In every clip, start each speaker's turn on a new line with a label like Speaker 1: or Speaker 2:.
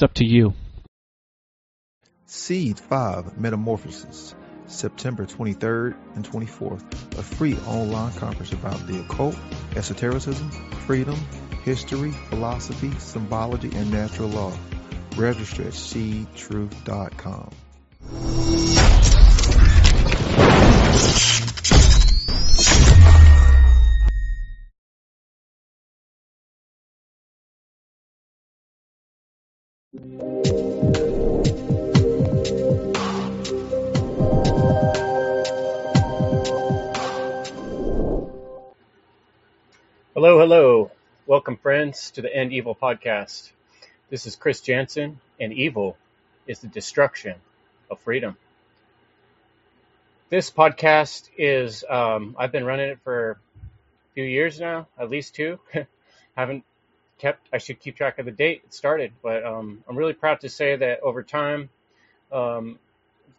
Speaker 1: it's up to you.
Speaker 2: Seed 5 Metamorphosis, September 23rd and 24th, a free online conference about the occult, esotericism, freedom, history, philosophy, symbology, and natural law. Register at seedtruth.com.
Speaker 3: Hello, hello. Welcome, friends, to the End Evil podcast. This is Chris Jantzen, and evil is the destruction of freedom. This podcast is, um, I've been running it for a few years now, at least two. Haven't kept, I should keep track of the date it started, but um, I'm really proud to say that over time, um,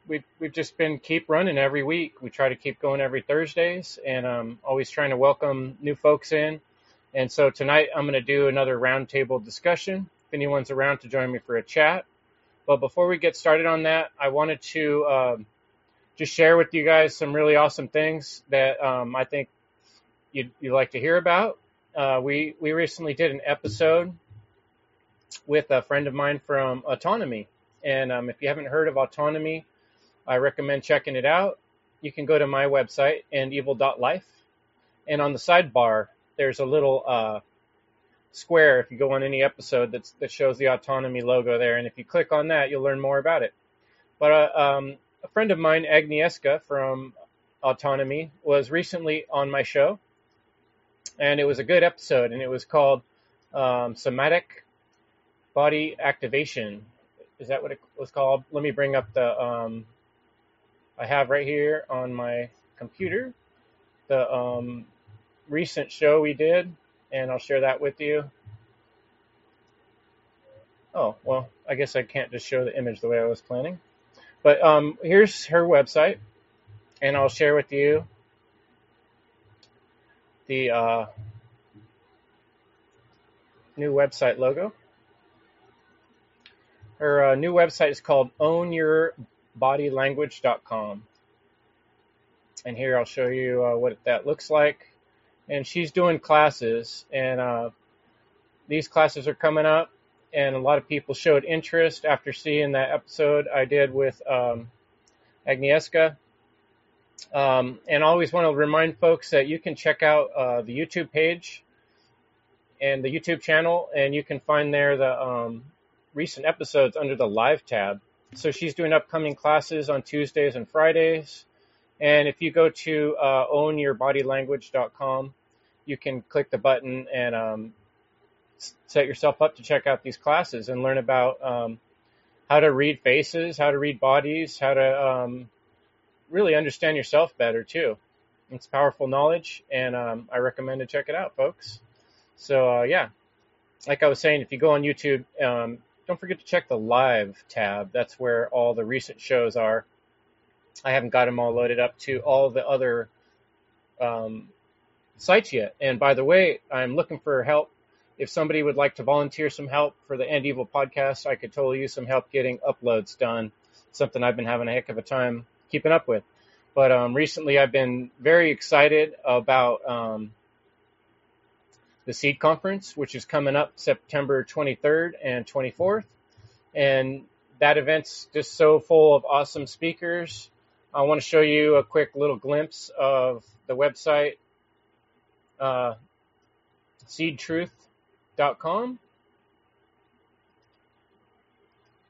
Speaker 3: we've, we've just been keep running every week. We try to keep going every Thursdays and um, always trying to welcome new folks in and so tonight I'm going to do another roundtable discussion. If anyone's around to join me for a chat. But before we get started on that, I wanted to um, just share with you guys some really awesome things that um, I think you'd, you'd, like to hear about. Uh, we we recently did an episode with a friend of mine from Autonomy, and um, if you haven't heard of Autonomy, I recommend checking it out. You can go to my website endevil.life, and on the sidebar there's a little uh, square if you go on any episode that shows the autonomy logo there. And if you click on that, you'll learn more about it. But uh, um, a friend of mine, Agnieszka from Autonomy, was recently on my show. And it was a good episode. And it was called um, Somatic Body Activation. Is that what it was called? Let me bring up the. Um, I have right here on my computer the um, recent show we did, and I'll share that with you. Oh, well, I guess I can't just show the image the way I was planning. But um, here's her website, and I'll share with you the uh, new website logo. Her uh, new website is called ownyourbodylanguage.com. And here I'll show you uh, what that looks like and she's doing classes, and uh, these classes are coming up, and a lot of people showed interest after seeing that episode I did with um, Agnieszka. Um, and I always want to remind folks that you can check out uh, the YouTube page and the YouTube channel, and you can find there the um, recent episodes under the live tab. So she's doing upcoming classes on Tuesdays and Fridays. And if you go to uh, ownyourbodylanguage.com, you can click the button and um, set yourself up to check out these classes and learn about um, how to read faces, how to read bodies, how to um, really understand yourself better too. It's powerful knowledge, and um, I recommend to check it out, folks. So uh, yeah, like I was saying, if you go on YouTube, um, don't forget to check the live tab. That's where all the recent shows are. I haven't got them all loaded up to all the other um, sites yet. And by the way, I'm looking for help. If somebody would like to volunteer some help for the End Evil podcast, I could totally use some help getting uploads done. Something I've been having a heck of a time keeping up with. But um, recently, I've been very excited about um, the Seed Conference, which is coming up September 23rd and 24th. And that event's just so full of awesome speakers I want to show you a quick little glimpse of the website, uh, seedtruth.com.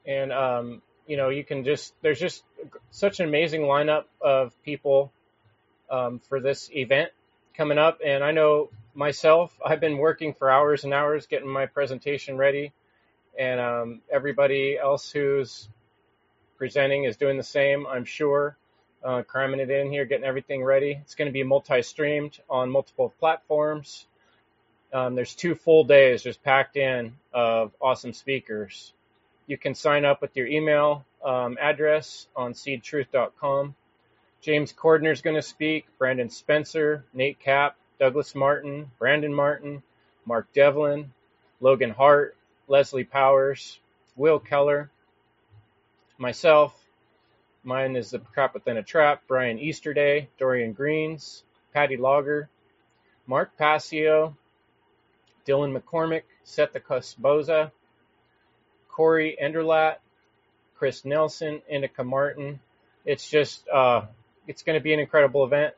Speaker 3: And, um, you know, you can just, there's just such an amazing lineup of people um, for this event coming up. And I know myself, I've been working for hours and hours getting my presentation ready. And um, everybody else who's presenting is doing the same, I'm sure uh, cramming it in here, getting everything ready. It's going to be multi-streamed on multiple platforms. Um, there's two full days just packed in of awesome speakers. You can sign up with your email um, address on seedtruth.com. James Cordner is going to speak, Brandon Spencer, Nate Cap, Douglas Martin, Brandon Martin, Mark Devlin, Logan Hart, Leslie Powers, Will Keller, myself. Mine is the Crap Within a Trap, Brian Easterday, Dorian Greens, Patty Logger, Mark Passio, Dylan McCormick, Seth Cusboza, Corey Enderlat, Chris Nelson, Indica Martin. It's just, uh, it's going to be an incredible event,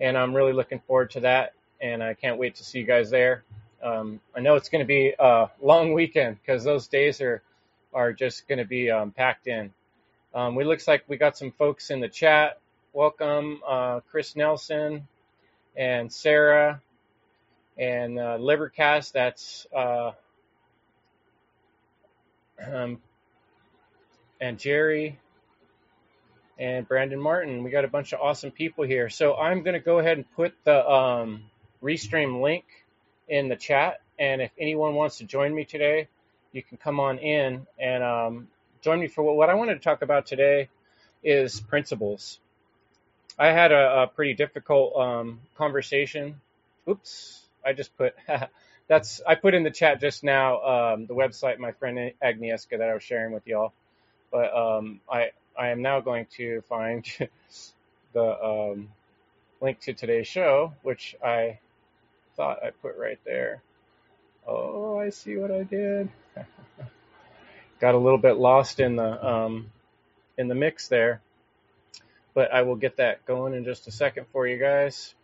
Speaker 3: and I'm really looking forward to that, and I can't wait to see you guys there. Um, I know it's going to be a long weekend because those days are are just going to be um, packed in. Um, we looks like we got some folks in the chat. Welcome, uh, Chris Nelson and Sarah and uh, Livercast. That's uh, um, and Jerry and Brandon Martin. We got a bunch of awesome people here. So I'm going to go ahead and put the um, Restream link in the chat. And if anyone wants to join me today, you can come on in and um, join me for what I wanted to talk about today is principles. I had a, a pretty difficult um, conversation. Oops, I just put that's I put in the chat just now um, the website my friend Agnieszka that I was sharing with y'all. But um, I I am now going to find the um, link to today's show, which I thought I put right there. Oh, I see what I did. Got a little bit lost in the um, in the mix there, but I will get that going in just a second for you guys.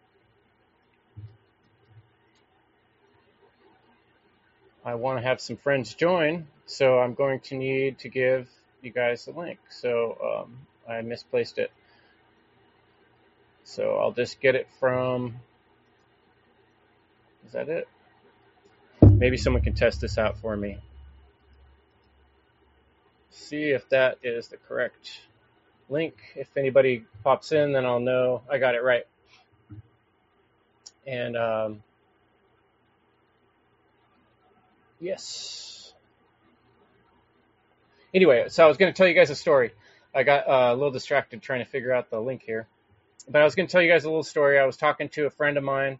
Speaker 3: I want to have some friends join, so I'm going to need to give you guys the link. So um, I misplaced it. So I'll just get it from. Is that it? Maybe someone can test this out for me. See if that is the correct link. If anybody pops in, then I'll know I got it right. And um, Yes. Anyway, so I was going to tell you guys a story. I got uh, a little distracted trying to figure out the link here. But I was going to tell you guys a little story. I was talking to a friend of mine,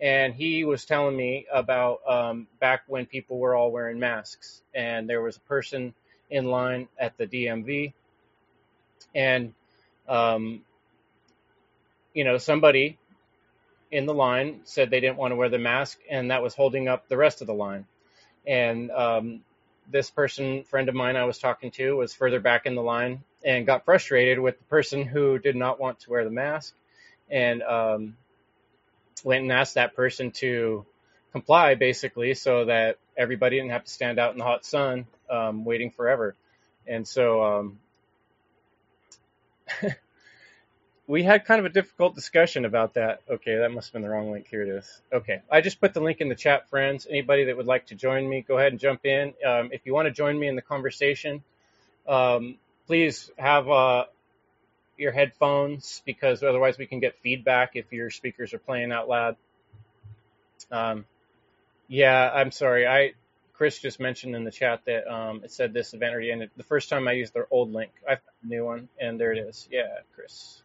Speaker 3: and he was telling me about um, back when people were all wearing masks, and there was a person in line at the DMV, and um, you know somebody in the line said they didn't want to wear the mask, and that was holding up the rest of the line. And um, this person, friend of mine I was talking to, was further back in the line and got frustrated with the person who did not want to wear the mask and um, went and asked that person to comply basically so that everybody didn't have to stand out in the hot sun um, waiting forever. And so um, we had kind of a difficult discussion about that. Okay, that must have been the wrong link. Here it is. Okay, I just put the link in the chat, friends. Anybody that would like to join me, go ahead and jump in. Um, if you want to join me in the conversation, um, please have uh, your headphones because otherwise we can get feedback if your speakers are playing out loud. Um, yeah, I'm sorry. I Chris just mentioned in the chat that um, it said this event already ended. The first time I used their old link, I found a new one, and there it is. Yeah, Chris.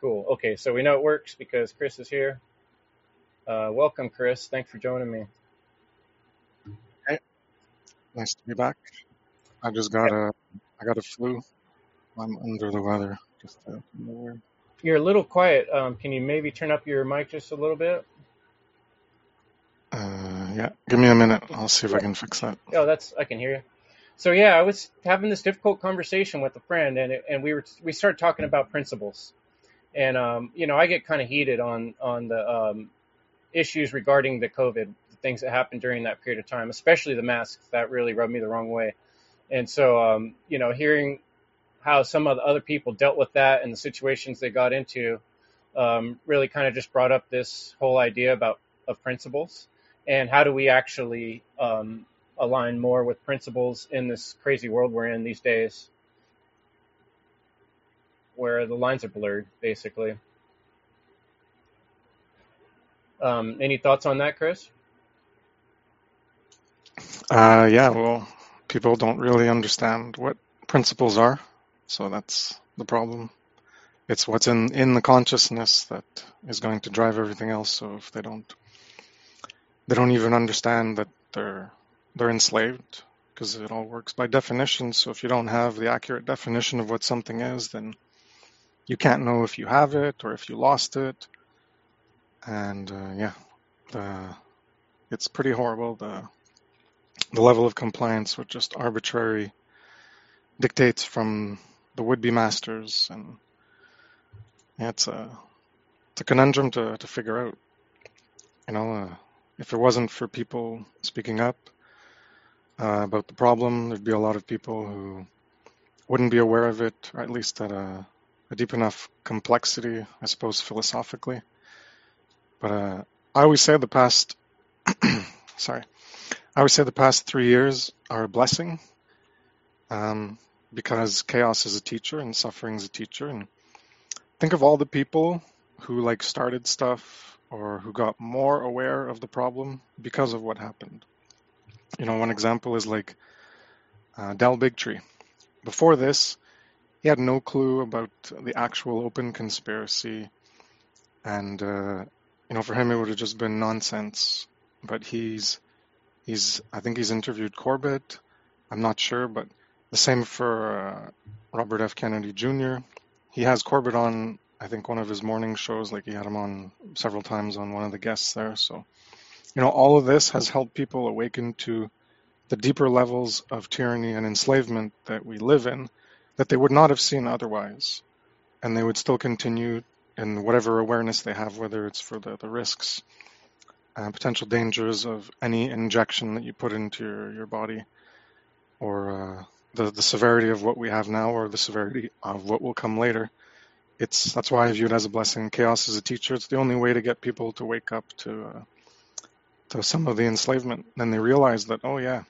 Speaker 3: Cool. Okay, so we know it works because Chris is here. Uh, welcome, Chris. Thanks for joining me.
Speaker 4: Hey, nice to be back. I just got a I got a flu. I'm under the weather. Just nowhere.
Speaker 3: You're a little quiet. Um, can you maybe turn up your mic just a little bit?
Speaker 4: Uh, yeah, give me a minute. I'll see if I can fix that.
Speaker 3: Oh, that's I can hear you. So yeah, I was having this difficult conversation with a friend, and it, and we were we started talking about principles and um, you know I get kind of heated on on the um, issues regarding the COVID, the things that happened during that period of time, especially the masks that really rubbed me the wrong way. And so um, you know, hearing how some of the other people dealt with that and the situations they got into um, really kind of just brought up this whole idea about of principles and how do we actually um, align more with principles in this crazy world we're in these days where the lines are blurred, basically. Um, any thoughts on that, Chris?
Speaker 4: Uh, yeah, well, people don't really understand what principles are, so that's the problem. It's what's in, in the consciousness that is going to drive everything else. So if they don't, they don't even understand that they're they're enslaved because it all works by definition. So if you don't have the accurate definition of what something is, then you can't know if you have it or if you lost it. And uh, yeah, the, it's pretty horrible. The the level of compliance with just arbitrary dictates from the would-be masters, and yeah, it's a it's a conundrum to to figure out. You know, uh, if it wasn't for people speaking up uh, about the problem, there'd be a lot of people who wouldn't be aware of it, or at least at a, a deep enough complexity, I suppose, philosophically. But uh, I always say the past, sorry, I always say the past three years are a blessing um, because chaos is a teacher and suffering is a teacher. And think of all the people who like started stuff or who got more aware of the problem because of what happened. You know, one example is like uh, Del Bigtree. Before this, he had no clue about the actual open conspiracy, and uh, you know, for him it would have just been nonsense. But he's He's, I think he's interviewed Corbett. I'm not sure, but the same for uh, Robert F. Kennedy Jr. He has Corbett on, I think, one of his morning shows. Like he had him on several times on one of the guests there. So, you know, all of this has helped people awaken to the deeper levels of tyranny and enslavement that we live in that they would not have seen otherwise. And they would still continue in whatever awareness they have, whether it's for the, the risks uh, potential dangers of any injection that you put into your, your body, or uh, the the severity of what we have now, or the severity of what will come later. It's that's why I view it as a blessing. Chaos is a teacher. It's the only way to get people to wake up to uh, to some of the enslavement. Then they realize that oh yeah,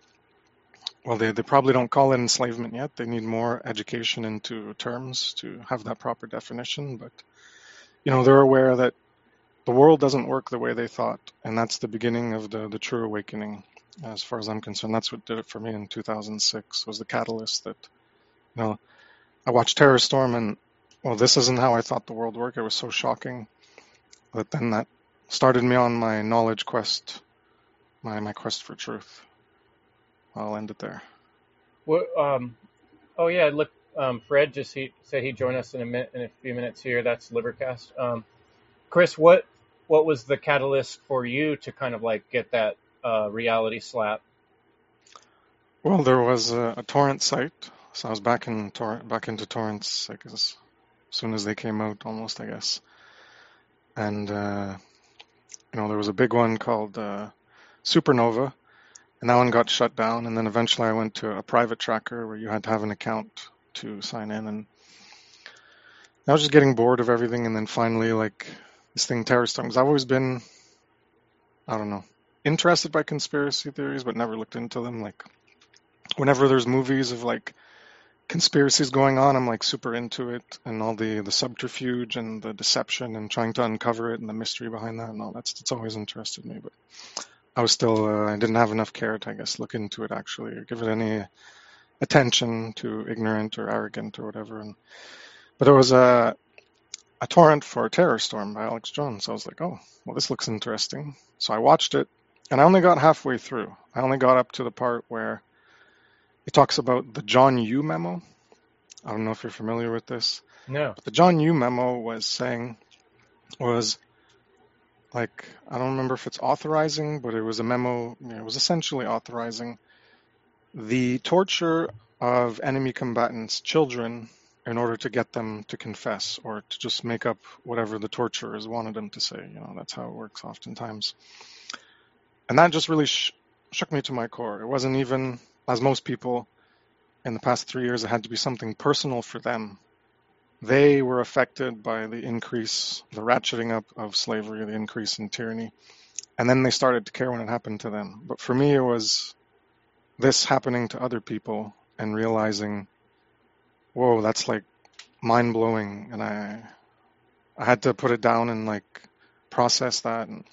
Speaker 4: well they they probably don't call it enslavement yet. They need more education into terms to have that proper definition. But you know they're aware that the world doesn't work the way they thought, and that's the beginning of the the true awakening, as far as I'm concerned. That's what did it for me in 2006. Was the catalyst that, you know, I watched Terror Storm, and well, this isn't how I thought the world worked. It was so shocking that then that started me on my knowledge quest, my my quest for truth. I'll end it there.
Speaker 3: What? Um, oh yeah, look, um, Fred just he said he'd join us in a minute, in a few minutes here. That's Livercast. Um, Chris, what what was the catalyst for you to kind of like get that uh, reality slap?
Speaker 4: Well, there was a, a, torrent site, so I was back in torrent, back into torrents, I guess, as soon as they came out, almost, I guess. And uh, you know, there was a big one called uh, Supernova, and that one got shut down. And then eventually, I went to a private tracker where you had to have an account to sign in, and I was just getting bored of everything. And then finally, like this thing terror storms. I've always been, I don't know, interested by conspiracy theories, but never looked into them. Like, whenever there's movies of like conspiracies going on, I'm like super into it, and all the the subterfuge and the deception and trying to uncover it and the mystery behind that and all that's it's always interested me. But I was still, uh, I didn't have enough care to, I guess, look into it actually or give it any attention to ignorant or arrogant or whatever. And but there was a a torrent for Terror Storm by Alex Jones. I was like, oh, well, this looks interesting. So I watched it, and I only got halfway through. I only got up to the part where it talks about the John Yoo memo. I don't know if you're familiar with this.
Speaker 3: No.
Speaker 4: But the John Yoo memo was saying, was like, I don't remember if it's authorizing, but it was a memo, it was essentially authorizing the torture of enemy combatants' children in order to get them to confess or to just make up whatever the torturers wanted them to say. You know, that's how it works oftentimes. And that just really sh- shook me to my core. It wasn't even, as most people in the past three years, it had to be something personal for them. They were affected by the increase, the ratcheting up of slavery, the increase in tyranny. And then they started to care when it happened to them. But for me, it was this happening to other people and realizing whoa, that's like mind blowing. And I, I had to put it down and like process that. And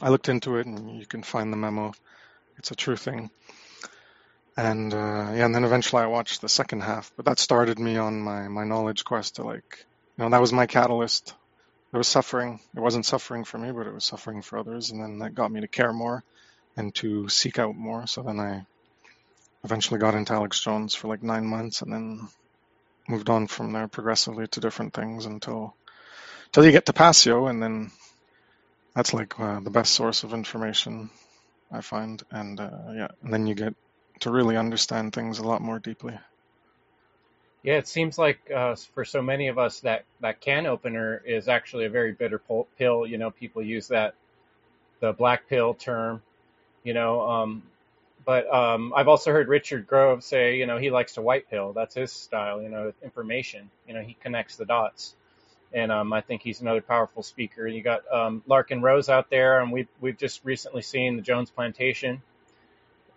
Speaker 4: I looked into it, and you can find the memo. It's a true thing. And uh, yeah, and then eventually I watched the second half. But that started me on my my knowledge quest to like, you know, that was my catalyst. There was suffering. It wasn't suffering for me, but it was suffering for others. And then that got me to care more. and to seek out more. So then I eventually got into Alex Jones for like nine months and then moved on from there progressively to different things until until you get to Passio and then that's like uh, the best source of information I find and uh, yeah and then you get to really understand things a lot more deeply.
Speaker 3: Yeah, it seems like uh, for so many of us that that can opener is actually a very bitter pill. You know, people use that the black pill term. You know, um, but um, I've also heard Richard Grove say, you know, he likes to white pill. That's his style. You know, information. You know, he connects the dots, and um, I think he's another powerful speaker. You got um, Larken Rose out there, and we've we've just recently seen the Jones Plantation.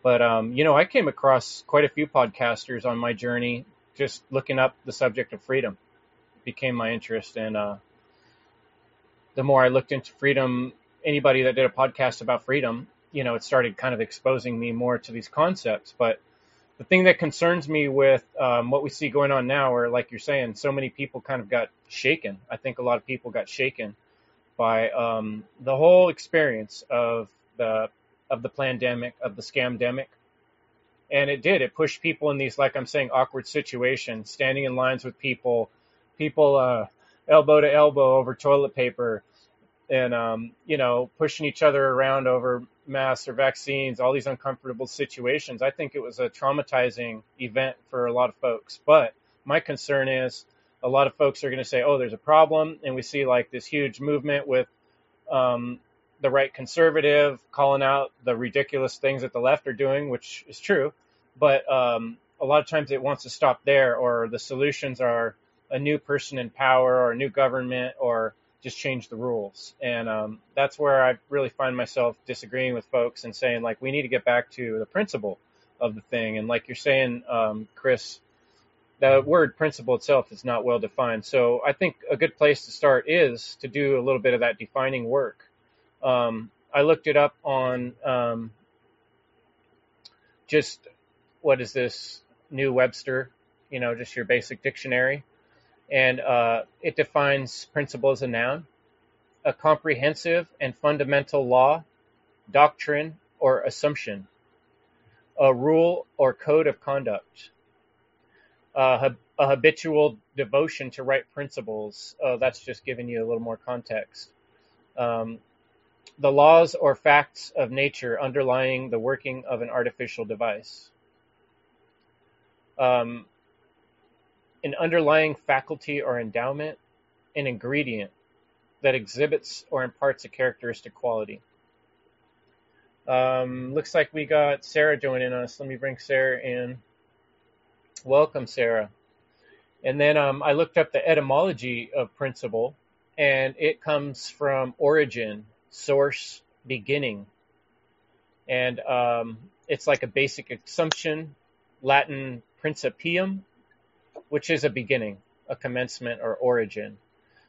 Speaker 3: But um, you know, I came across quite a few podcasters on my journey just looking up the subject of freedom It became my interest. And uh, the more I looked into freedom, anybody that did a podcast about freedom, you know, it started kind of exposing me more to these concepts. But the thing that concerns me with um, what we see going on now, where, like you're saying, so many people kind of got shaken. I think a lot of people got shaken by um, the whole experience of the of the pandemic, of the scamdemic, and it did. It pushed people in these, like I'm saying, awkward situations, standing in lines with people, people uh, elbow to elbow over toilet paper, and um, you know, pushing each other around over masks or vaccines, all these uncomfortable situations. I think it was a traumatizing event for a lot of folks. But my concern is a lot of folks are going to say, "Oh, there's a problem," and we see like this huge movement with um, the right conservative calling out the ridiculous things that the left are doing, which is true but um, a lot of times it wants to stop there, or the solutions are a new person in power, or a new government, or just change the rules. And um, that's where I really find myself disagreeing with folks and saying like we need to get back to the principle of the thing. And like you're saying, um, Chris, the word principle itself is not well defined. So I think a good place to start is to do a little bit of that defining work. Um, I looked it up on um, just what is this new Webster, you know, just your basic dictionary. And uh, it defines principle as a noun, a comprehensive and fundamental law, doctrine, or assumption, a rule or code of conduct, a habitual devotion to right principles. Uh, that's just giving you a little more context. Um, the laws or facts of nature underlying the working of an artificial device um, an underlying faculty or endowment, an ingredient that exhibits or imparts a characteristic quality. Um, looks like we got Sarah joining us. Let me bring Sarah in. Welcome, Sarah. And then um, I looked up the etymology of principle, and it comes from origin, source, beginning. And um, it's like a basic assumption, Latin principium, which is a beginning, a commencement or origin.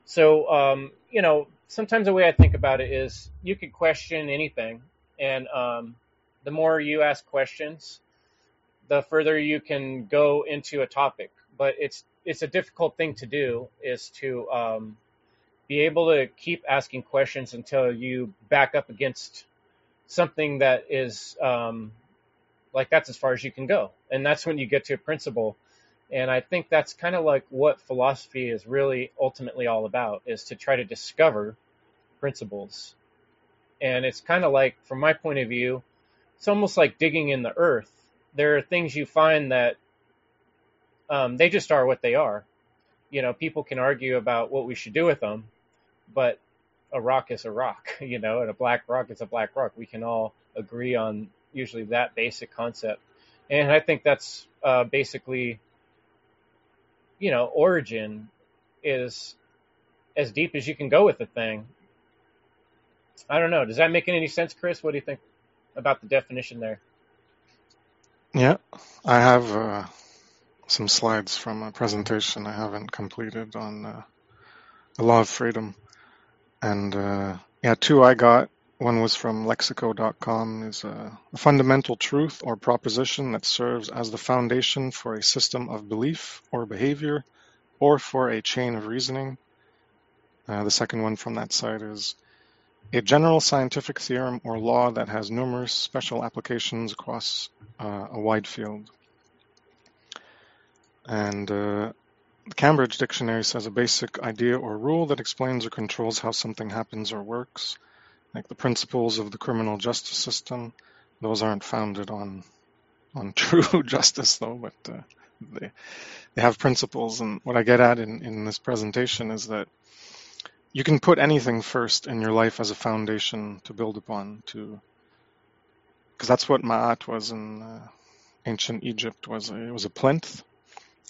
Speaker 3: So, um, you know, sometimes the way I think about it is you could question anything, and um, the more you ask questions, the further you can go into a topic. But it's it's a difficult thing to do is to um, be able to keep asking questions until you back up against something that is um, like that's as far as you can go. And that's when you get to a principle. And I think that's kind of like what philosophy is really ultimately all about is to try to discover principles. And it's kind of like, from my point of view, it's almost like digging in the earth. There are things you find that um, they just are what they are. You know, people can argue about what we should do with them, but a rock is a rock, you know, and a black rock is a black rock. We can all agree on usually that basic concept. And I think that's uh, basically, you know, origin is as deep as you can go with the thing. I don't know. Does that make any sense, Chris? What do you think about the definition there?
Speaker 4: Yeah, I have uh, some slides from a presentation I haven't completed on uh, the law of freedom. And uh, yeah, two I got one was from lexico.com is a, a fundamental truth or proposition that serves as the foundation for a system of belief or behavior or for a chain of reasoning. Uh, the second one from that site is a general scientific theorem or law that has numerous special applications across uh, a wide field. And uh, the Cambridge Dictionary says a basic idea or rule that explains or controls how something happens or works, like the principles of the criminal justice system. Those aren't founded on on true justice, though, but uh, they they have principles. And what I get at in, in this presentation is that you can put anything first in your life as a foundation to build upon to because that's what ma'at was in uh, ancient Egypt was a, it was a plinth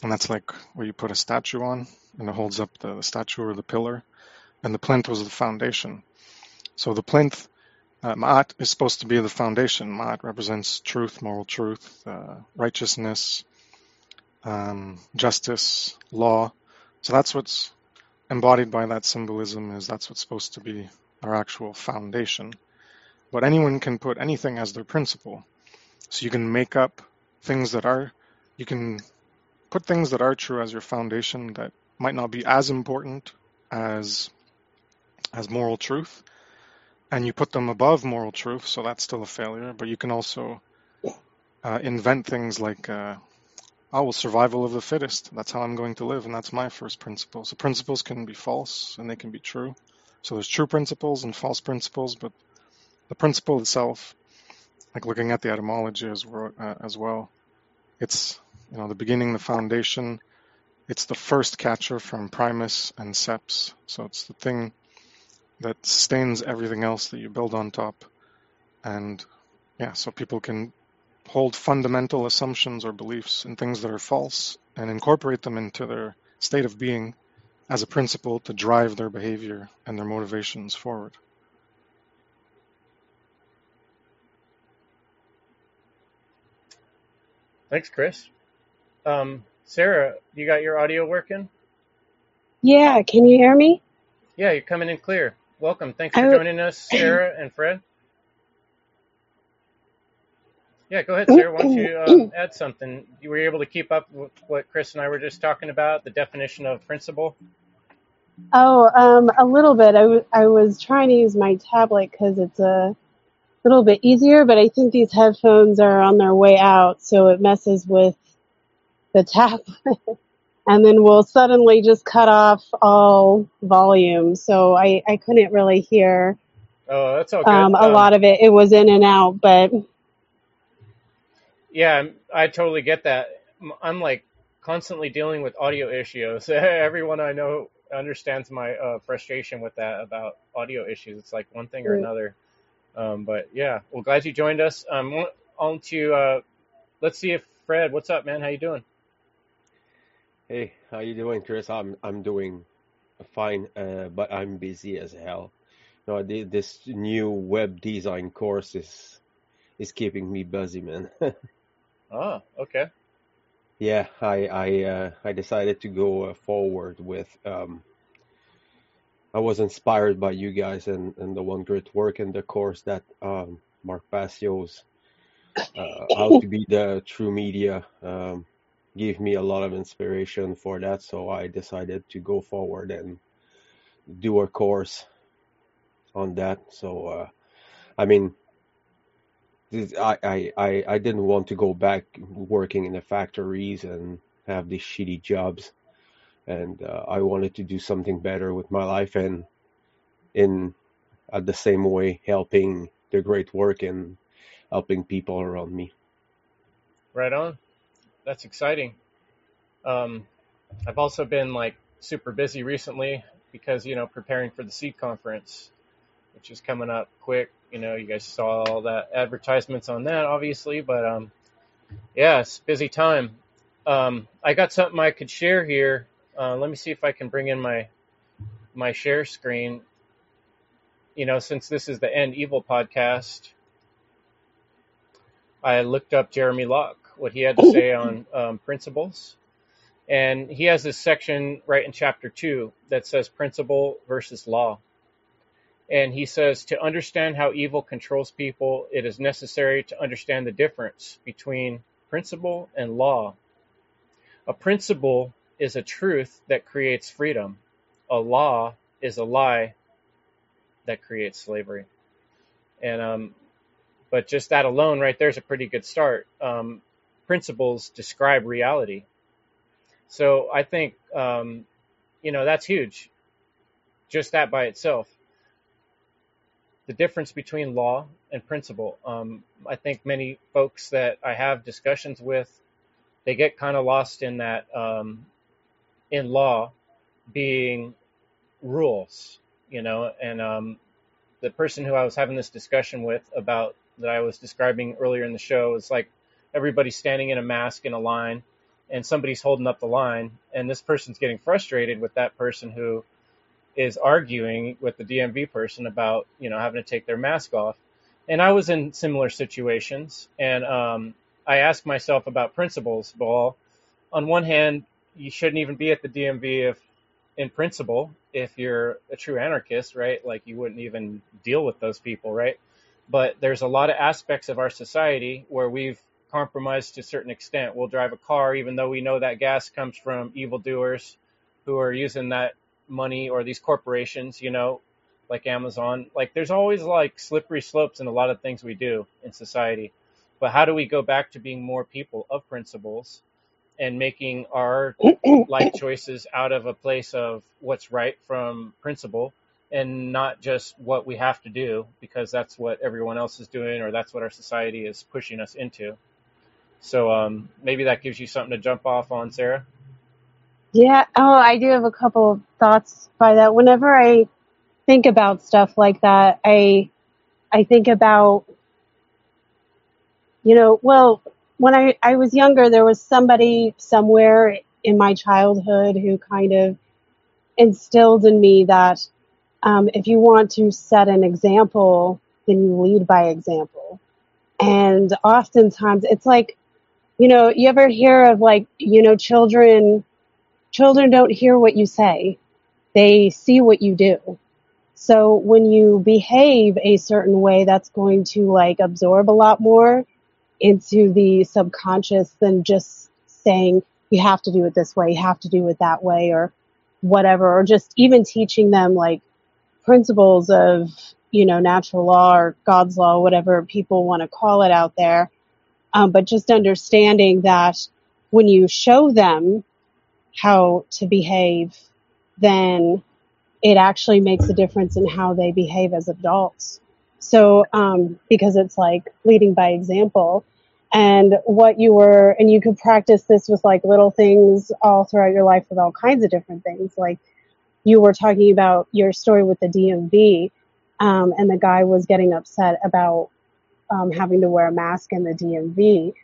Speaker 4: and that's like where you put a statue on and it holds up the, the statue or the pillar and the plinth was the foundation so the plinth uh, ma'at is supposed to be the foundation ma'at represents truth moral truth uh, righteousness um, justice law so that's what's embodied by that symbolism is that's what's supposed to be our actual foundation. But anyone can put anything as their principle. So you can make up things that are, you can put things that are true as your foundation that might not be as important as as moral truth and you put them above moral truth so that's still a failure but you can also uh, invent things like uh, oh, well, survival of the fittest. That's how I'm going to live, and that's my first principle. So principles can be false and they can be true. So there's true principles and false principles, but the principle itself, like looking at the etymology as, uh, as well, it's you know the beginning, the foundation. It's the first catcher from primus and seps. So it's the thing that sustains everything else that you build on top. And yeah, so people can hold fundamental assumptions or beliefs in things that are false and incorporate them into their state of being as a principle to drive their behavior and their motivations forward.
Speaker 3: Thanks, Chris. Um, Sarah, you got your audio working?
Speaker 5: Yeah, can you hear me?
Speaker 3: Yeah, you're coming in clear. Welcome. Thanks for joining us, Sarah and Fred. Yeah, go ahead, Sarah. Why don't you uh, add something? You were able to keep up with what Chris and I were just talking about, the definition of principle?
Speaker 5: Oh, um, a little bit. I, w- I was trying to use my tablet because it's a little bit easier, but I think these headphones are on their way out, so it messes with the tablet. and then we'll suddenly just cut off all volume, so I, I couldn't really hear
Speaker 3: Oh, that's good.
Speaker 5: um, a
Speaker 3: Um,
Speaker 5: lot of it. It was in and out, but
Speaker 3: yeah, I totally get that. I'm like constantly dealing with audio issues. Everyone I know understands my uh, frustration with that about audio issues. It's like one thing or
Speaker 5: mm,
Speaker 3: another. Um, but yeah, well, glad you joined us. Um, on to uh, let's see if Fred, what's up, man? How you doing?
Speaker 6: Hey, how you doing, Chris? I'm I'm doing fine, uh, but I'm busy as hell. No, this new web design course is is keeping me busy, man.
Speaker 3: ah, okay.
Speaker 6: Yeah, I I uh, I decided to go uh, forward with um I was inspired by you guys and and the one great work in the course that um Mark Passio's uh, how to be the true media um gave me a lot of inspiration for that, so I decided to go forward and do a course on that. So uh I mean I, I I didn't want to go back working in the factories and have these shitty jobs, and uh, I wanted to do something better with my life and in at the same way helping the great work and helping people around me.
Speaker 3: Right on. That's exciting. Um, I've also been like super busy recently because, you know, preparing for the Seed Conference, which is coming up quick. You know, you guys saw all that advertisements on that, obviously, but um, yeah, it's busy time. Um, I got something I could share here. Uh, let me see if I can bring in my my share screen. You know, since this is the End Evil podcast, I looked up Jeremy Locke, what he had to say on um, principles. And he has this section right in chapter two that says principle versus law. And he says to understand how evil controls people, it is necessary to understand the difference between principle and law. A principle is a truth that creates freedom. A law is a lie that creates slavery. And um, but just that alone, right there, is a pretty good start. Um, principles describe reality, so I think um, you know that's huge. Just that by itself. The difference between law and principle. Um, I think many folks that I have discussions with, they get kind of lost in that um, in law being rules, you know, and um, the person who I was having this discussion with about that I was describing earlier in the show is like everybody's standing in a mask in a line and somebody's holding up the line and this person's getting frustrated with that person who is arguing with the DMV person about, you know, having to take their mask off. And I was in similar situations and um, I asked myself about principles. Well, on one hand, you shouldn't even be at the DMV if in principle if you're a true anarchist, right? Like you wouldn't even deal with those people, right? But there's a lot of aspects of our society where we've compromised to a certain extent. We'll drive a car even though we know that gas comes from evildoers who are using that money or these corporations, you know, like Amazon. Like there's always like slippery slopes in a lot of things we do in society. But how do we go back to being more people of principles and making our life choices out of a place of what's right from principle and not just what we have to do because that's what everyone else is doing or that's what our society is pushing us into. So um, maybe that gives you something to jump off on, Sarah.
Speaker 5: Yeah. Oh, I do have a couple of thoughts by that. Whenever I think about stuff like that, I I think about you know, well, when I, I was younger, there was somebody somewhere in my childhood who kind of instilled in me that um, if you want to set an example, then you lead by example. And oftentimes it's like, you know, you ever hear of like, you know, children, children don't hear what you say. They see what you do. So when you behave a certain way, that's going to like absorb a lot more into the subconscious than just saying you have to do it this way, you have to do it that way, or whatever, or just even teaching them like principles of, you know, natural law or God's law, whatever people want to call it out there. Um, but just understanding that when you show them how to behave, then it actually makes a difference in how they behave as adults. So, um, because it's like leading by example and what you were, and you could practice this with like little things all throughout your life with all kinds of different things. Like you were talking about your story with the DMV, um, and the guy was getting upset about um, having to wear a mask in the DMV.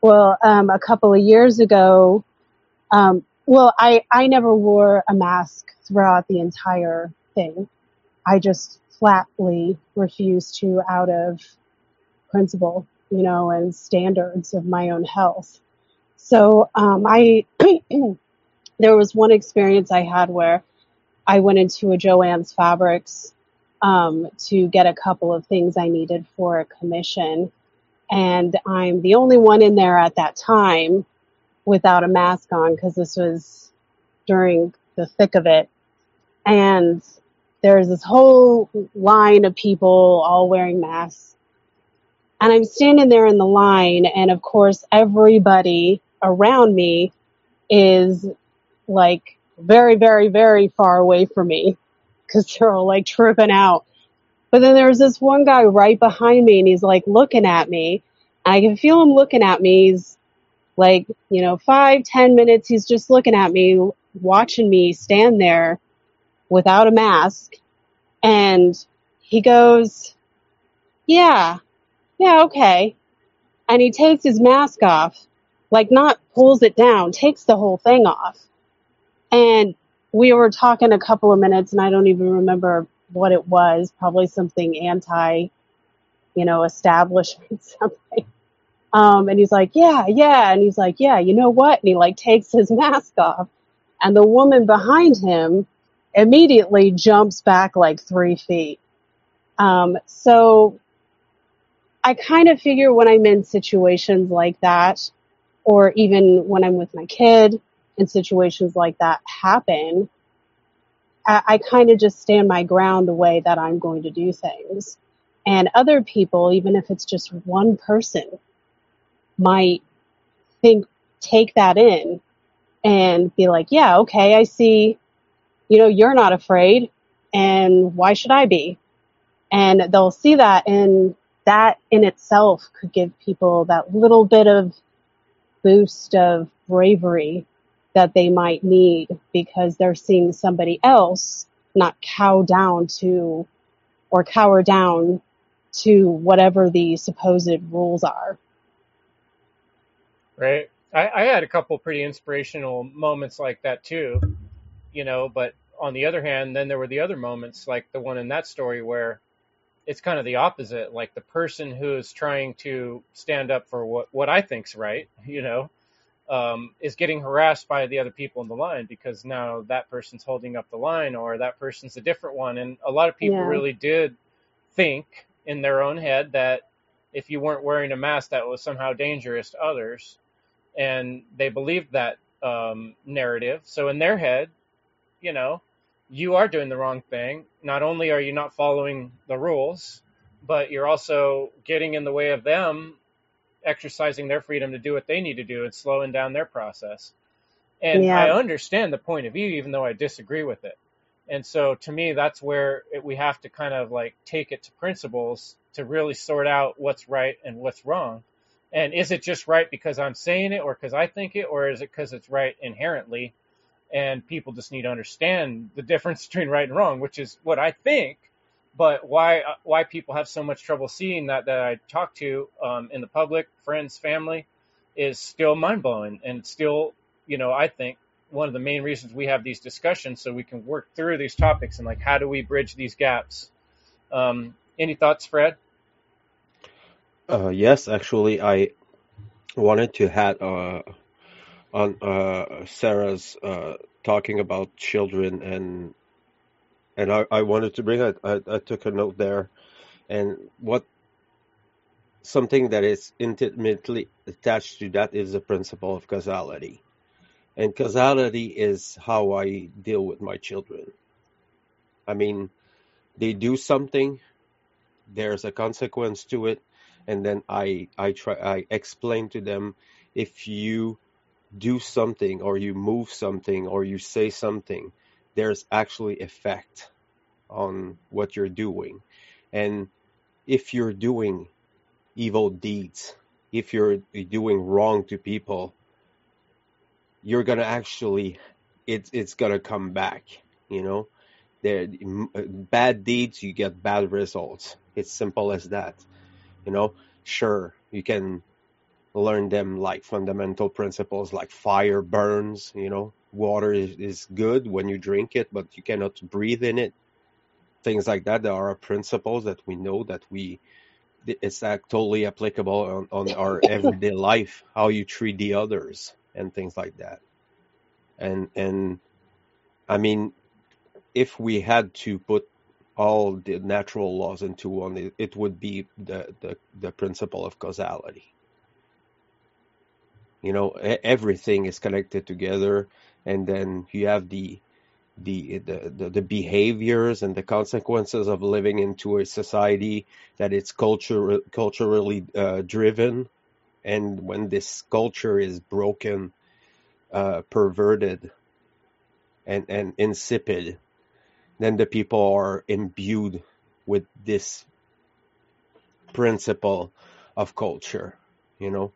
Speaker 5: Well, um, a couple of years ago, um, well, I, I never wore a mask throughout the entire thing. I just flatly refuse to out of principle, you know, and standards of my own health. So um, I there was one experience I had where I went into a Joann's Fabrics um, to get a couple of things I needed for a commission, and I'm the only one in there at that time without a mask on because this was during the thick of it, and there's this whole line of people all wearing masks. And I'm standing there in the line, and of course, everybody around me is like very, very, very far away from me because they're all like tripping out. But then there's this one guy right behind me, and he's like looking at me. I can feel him looking at me. He's like, you know, five, ten minutes. He's just looking at me, watching me stand there without a mask. And he goes, yeah, yeah, okay. And he takes his mask off, like not pulls it down, takes the whole thing off. And we were talking a couple of minutes and I don't even remember what it was, probably something anti, you know, establishment something. Um, and he's like, yeah, yeah. And he's like, yeah, you know what? And he like takes his mask off and the woman behind him immediately jumps back like three feet. Um, so I kind of figure when I'm in situations like that, or even when I'm with my kid and situations like that happen, I, I kind of just stand my ground the way that I'm going to do things. And other people, even if it's just one person, might think, take that in and be like, yeah, okay, I see, you know, you're not afraid and why should I be? And they'll see that and that in itself could give people that little bit of boost of bravery that they might need because they're seeing somebody else not cow down to or cower down to whatever the supposed rules are.
Speaker 3: Right. I, I had a couple pretty inspirational moments like that too, you know, but on the other hand, then there were the other moments like the one in that story where it's kind of the opposite. Like the person who is trying to stand up for what, what I think's right, you know, um, is getting harassed by the other people in the line because now that person's holding up the line or that person's a different one. And a lot of people
Speaker 5: Yeah.
Speaker 3: really did think in their own head that if you weren't wearing a mask, that was somehow dangerous to others. And they believed that um, narrative. So in their head, you know, you are doing the wrong thing. Not only are you not following the rules, but you're also getting in the way of them exercising their freedom to do what they need to do and slowing down their process. And
Speaker 5: Yeah.
Speaker 3: I understand the point of view, even though I disagree with it. And so to me, that's where it, we have to kind of like take it to principles to really sort out what's right and what's wrong. And is it just right because I'm saying it or because I think it, or is it because it's right inherently? And people just need to understand the difference between right and wrong, which is what I think. But why why people have so much trouble seeing that that I talk to um, in the public, friends, family, is still mind blowing and still, you know, I think one of the main reasons we have these discussions so we can work through these topics and like how do we bridge these gaps. Um, any thoughts, Fred?
Speaker 6: Uh, yes, actually, I wanted to had uh, on uh, Sarah's uh, talking about children and and I, I wanted to bring it. I, I took a note there, and what something that is intimately attached to that is the principle of causality, and causality is how I deal with my children. I mean, they do something, there's a consequence to it, and then I I try I explain to them if you do something or you move something or you say something, there's actually effect on what you're doing. And if you're doing evil deeds, if you're doing wrong to people, you're gonna actually it's it's gonna come back, you know. There bad deeds you get bad results. It's simple as that. You know, sure, you can learn them like fundamental principles like fire burns, you know, water is, is good when you drink it, but you cannot breathe in it. Things like that. There are principles that we know that we it's totally applicable on, on our everyday life, how you treat the others and things like that. And and I mean, if we had to put all the natural laws into one, it, it would be the, the the principle of causality. You know, everything is connected together, and then you have the the the the, the behaviors and the consequences of living into a society that it's culture culturally uh, driven, and when this culture is broken, uh, perverted, and and insipid, then the people are imbued with this principle of culture, you know,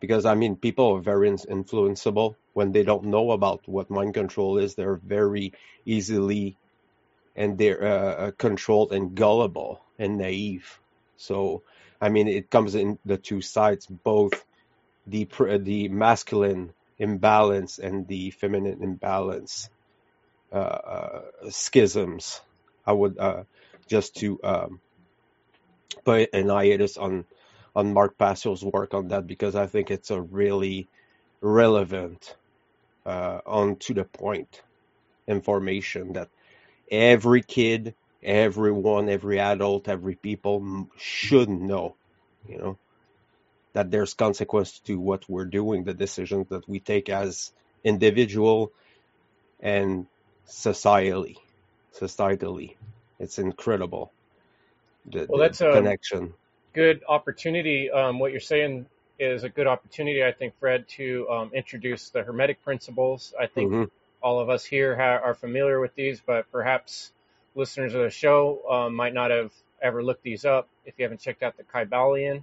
Speaker 6: because I mean, people are very in- influenceable when they don't know about what mind control is. They're very easily and they're uh, uh, controlled and gullible and naive. So, I mean, it comes in the two sides, both the the masculine imbalance and the feminine imbalance uh, uh, schisms. I would uh, just to um, put an hiatus on on Mark Passio's work on that because I think it's a really relevant, uh, on to the point information that every kid, everyone, every adult, every people should know. You know that there's consequence to what we're doing, the decisions that we take as individual and societally. societally. It's incredible. The,
Speaker 3: Well,
Speaker 6: the
Speaker 3: that's a
Speaker 6: connection.
Speaker 3: good opportunity. Um, what you're saying is a good opportunity, I think, Fred, to um, introduce the Hermetic principles. I think
Speaker 6: hmm
Speaker 3: all of us here ha- are familiar with these, but perhaps listeners of the show um, might not have ever looked these up if you haven't checked out the Kybalion.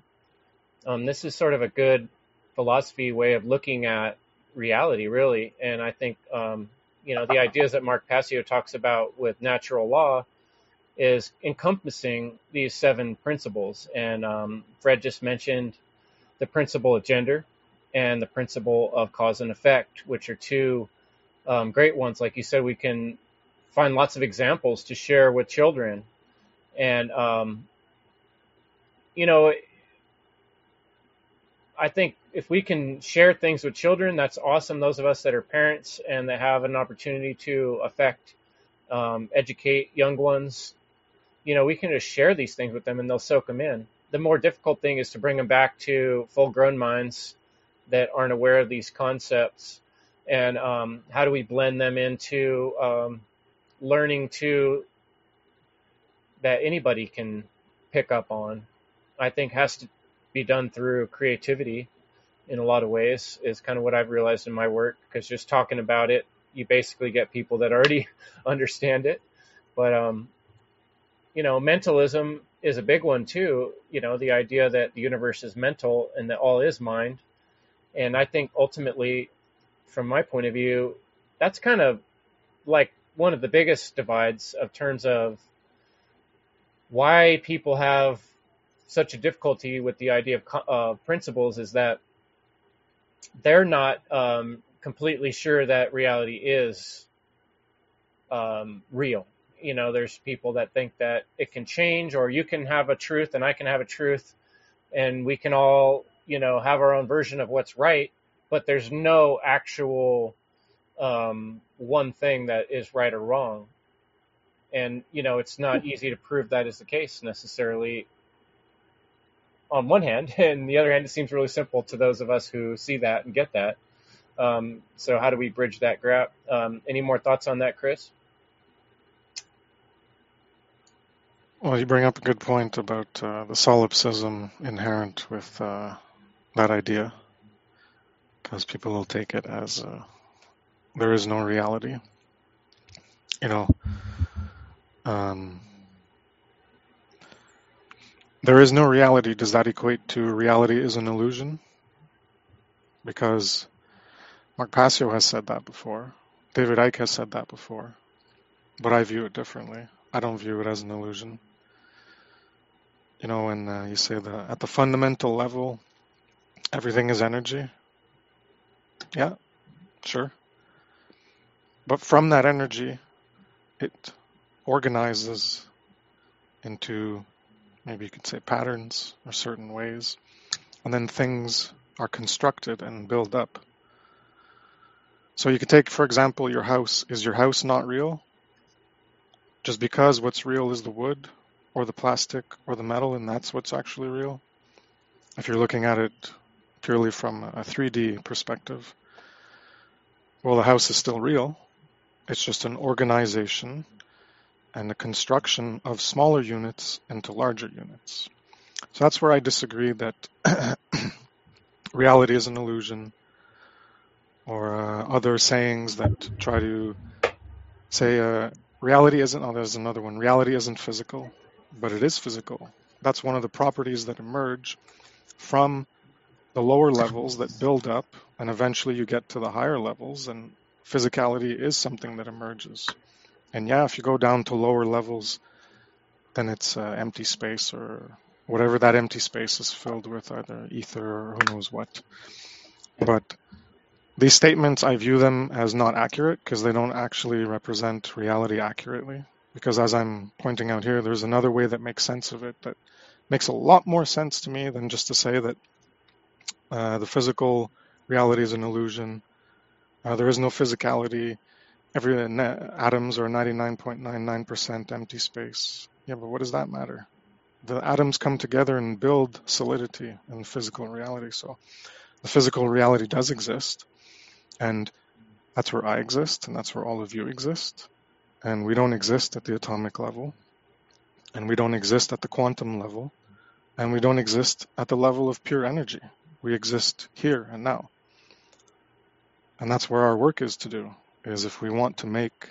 Speaker 3: Um, this is sort of a good philosophy way of looking at reality, really. And I think, um, you know, the ideas that Mark Passio talks about with natural law is encompassing these seven principles. And um, Fred just mentioned the principle of gender and the principle of cause and effect, which are two um, great ones. Like you said, we can find lots of examples to share with children. And, um, you know, I think if we can share things with children, that's awesome. Those of us that are parents and that have an opportunity to affect, um, educate young ones, you know, we can just share these things with them and they'll soak them in. The more difficult thing is to bring them back to full grown minds that aren't aware of these concepts. And um, how do we blend them into um, learning to that anybody can pick up on? I think has to be done through creativity in a lot of ways is kind of what I've realized in my work because just talking about it, you basically get people that already understand it. But um, you know, mentalism is a big one too. You know, the idea that the universe is mental and that all is mind. And I think ultimately, from my point of view, that's kind of like one of the biggest divides of terms of why people have such a difficulty with the idea of uh, principles is that they're not um, completely sure that reality is um, real. You know, there's people that think that it can change, or you can have a truth and I can have a truth, and we can all, you know, have our own version of what's right, but there's no actual um, one thing that is right or wrong. And, you know, it's not easy to prove that is the case necessarily on one hand, and the other hand, it seems really simple to those of us who see that and get that. Um, so, how do we bridge that gap? Um, any more thoughts on that, Chris?
Speaker 4: Well, you bring up a good point about uh, the solipsism inherent with uh, that idea, because people will take it as uh, there is no reality. You know, um, there is no reality. Does that equate to reality is an illusion? Because Mark Passio has said that before. David Icke has said that before. But I view it differently. I don't view it as an illusion. You know, when uh, you say that at the fundamental level, everything is energy. Yeah, sure. But from that energy, it organizes into maybe you could say patterns or certain ways, and then things are constructed and build up. So you could take, for example, your house. Is your house not real? Just because what's real is the wood or the plastic or the metal, and that's what's actually real? If you're looking at it purely from a 3D perspective, well, the house is still real. It's just an organization and the construction of smaller units into larger units. So that's where I disagree that reality is an illusion or uh, other sayings that try to say uh, reality isn't, oh, there's another one, reality isn't physical, but it is physical. That's one of the properties that emerge from the lower levels that build up, and eventually you get to the higher levels, and physicality is something that emerges. And yeah, if you go down to lower levels, then it's uh, empty space or whatever that empty space is filled with, either ether or who knows what. But these statements, I view them as not accurate because they don't actually represent reality accurately. Because as I'm pointing out here, there's another way that makes sense of it that makes a lot more sense to me than just to say that uh, the physical reality is an illusion. Uh, there is no physicality every atoms are 99.99% empty space. Yeah, but what does that matter? The atoms come together and build solidity in physical reality. So the physical reality does exist, and that's where I exist, and that's where all of you exist. And we don't exist at the atomic level, and we don't exist at the quantum level, and we don't exist at the level of pure energy. We exist here and now. And that's where our work is to do, is if we want to make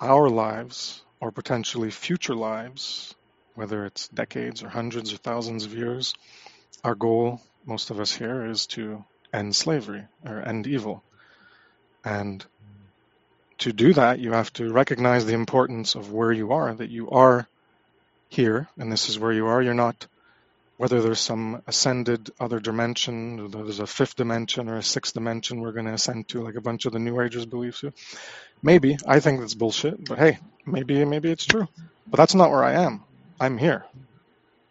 Speaker 4: our lives or potentially future lives, whether it's decades or hundreds or thousands of years, our goal, most of us here, is to end slavery or end evil. And to do that, you have to recognize the importance of where you are, that you are here, and this is where you are. You're not, whether there's some ascended other dimension, there's a fifth dimension or a sixth dimension we're going to ascend to, like a bunch of the New Agers believe to. Maybe. I think that's bullshit, but hey, maybe, maybe it's true. But that's not where I am. I'm here.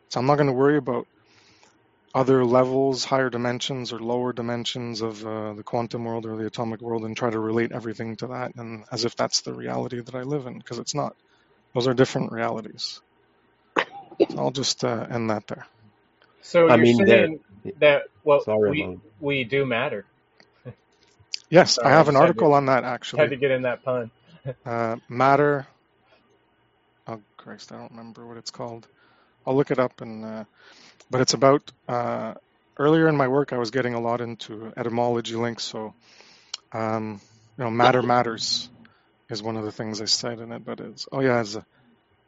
Speaker 4: So I'm not going to worry about other levels, higher dimensions or lower dimensions of uh, the quantum world or the atomic world and try to relate everything to that and as if that's the reality that I live in because it's not. Those are different realities. So I'll just uh, end that there.
Speaker 3: So
Speaker 6: I
Speaker 3: you're
Speaker 6: mean,
Speaker 3: saying that well
Speaker 6: Sorry,
Speaker 3: we
Speaker 6: Amon.
Speaker 3: we do matter.
Speaker 4: Yes,
Speaker 3: Sorry,
Speaker 4: I have an
Speaker 3: just
Speaker 4: article
Speaker 3: to-
Speaker 4: on that actually.
Speaker 3: Had to get in that pun.
Speaker 4: Uh, matter. Oh Christ, I don't remember what it's called. I'll look it up and. But it's about. Uh, earlier in my work, I was getting a lot into etymology links, so. Um, you know, matter matters is one of the things I said in it. But it's oh yeah, it's a,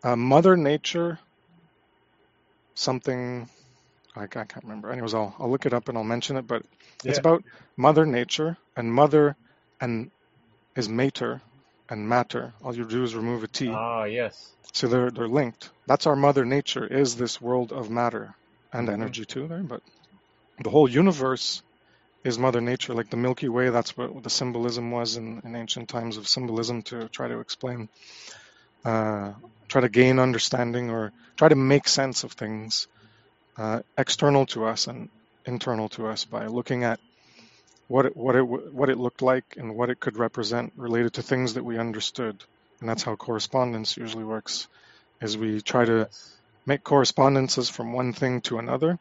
Speaker 4: uh, Mother Nature. Something. I, I can't remember. Anyways, I'll I'll look it up and I'll mention it. But it's about Mother Nature and Mother and is mater and matter. All you do is remove a T.
Speaker 3: Ah, yes.
Speaker 4: So they're they're linked. That's our mother nature is this world of matter and
Speaker 3: Mhm.
Speaker 4: energy too there, but the whole universe is mother nature like the Milky Way that's what the symbolism was in, in ancient times of symbolism to try to explain uh, try to gain understanding or try to make sense of things uh, external to us and internal to us by looking at what it, what it what it looked like and what it could represent related to things that we understood and that's how correspondence usually works is we try to
Speaker 3: Yes.
Speaker 4: Make correspondences from one thing to another.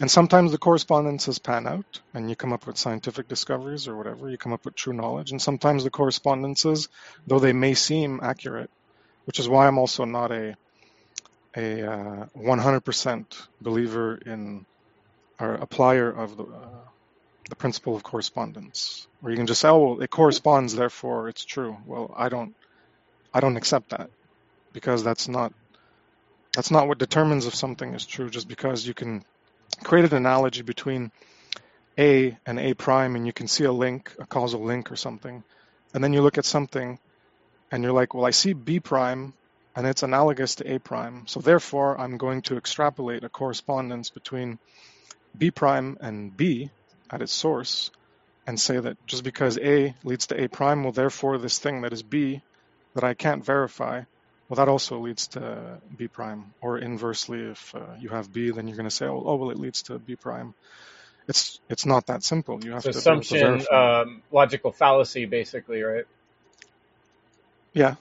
Speaker 4: And sometimes the correspondences pan out and you come up with scientific discoveries or whatever you come up with true knowledge. And sometimes the correspondences though they may seem accurate which is why i'm also not a a uh, 100% believer in or applier of the uh, the principle of correspondence where you can just say oh well it corresponds therefore it's true. Well i don't i don't accept that because that's not that's not what determines if something is true just because you can create an analogy between a and a prime and you can see a link a causal link or something. And then you look at something and you're like well i see b prime and it's analogous to a prime. So therefore i'm going to extrapolate a correspondence between b prime and b at its source and say that just because a leads to a prime well therefore this thing that is b that i can't verify well, that also leads to B prime, or inversely, if uh, you have B, then you're going to say, oh, oh, well, it leads to B prime. It's it's not that simple. You have be to
Speaker 3: assumption, um, logical fallacy, basically, right?
Speaker 4: yeah,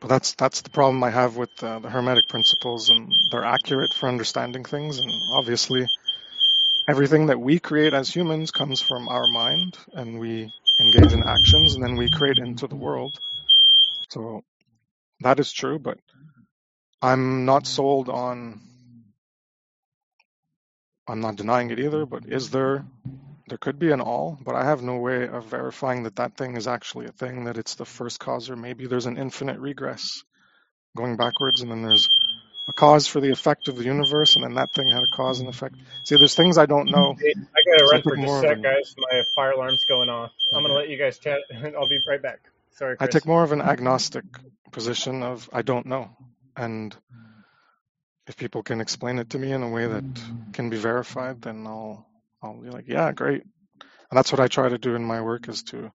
Speaker 4: but that's that's the problem I have with uh, the Hermetic principles, and they're accurate for understanding things, and obviously, everything that we create as humans comes from our mind, and we engage in actions, and then we create into the world. So that is true, but I'm not mm-hmm. sold on. I'm not denying it either, but is there there could be an all, but I have no way of verifying that that thing is actually a thing, that it's the first cause, or maybe there's an infinite regress going backwards, and then there's a cause for the effect of the universe, and then that thing had a cause and effect. See, there's things I don't know.
Speaker 3: Hey, I gotta run for just a sec, guys. My fire alarm's going off. I'm gonna let you guys chat. and I'll be right back. Sorry,
Speaker 4: I take more of an agnostic position of I don't know, and if people can explain it to me in a way that can be verified, then I'll I'll be like, yeah, great. And that's what I try to do in my work is to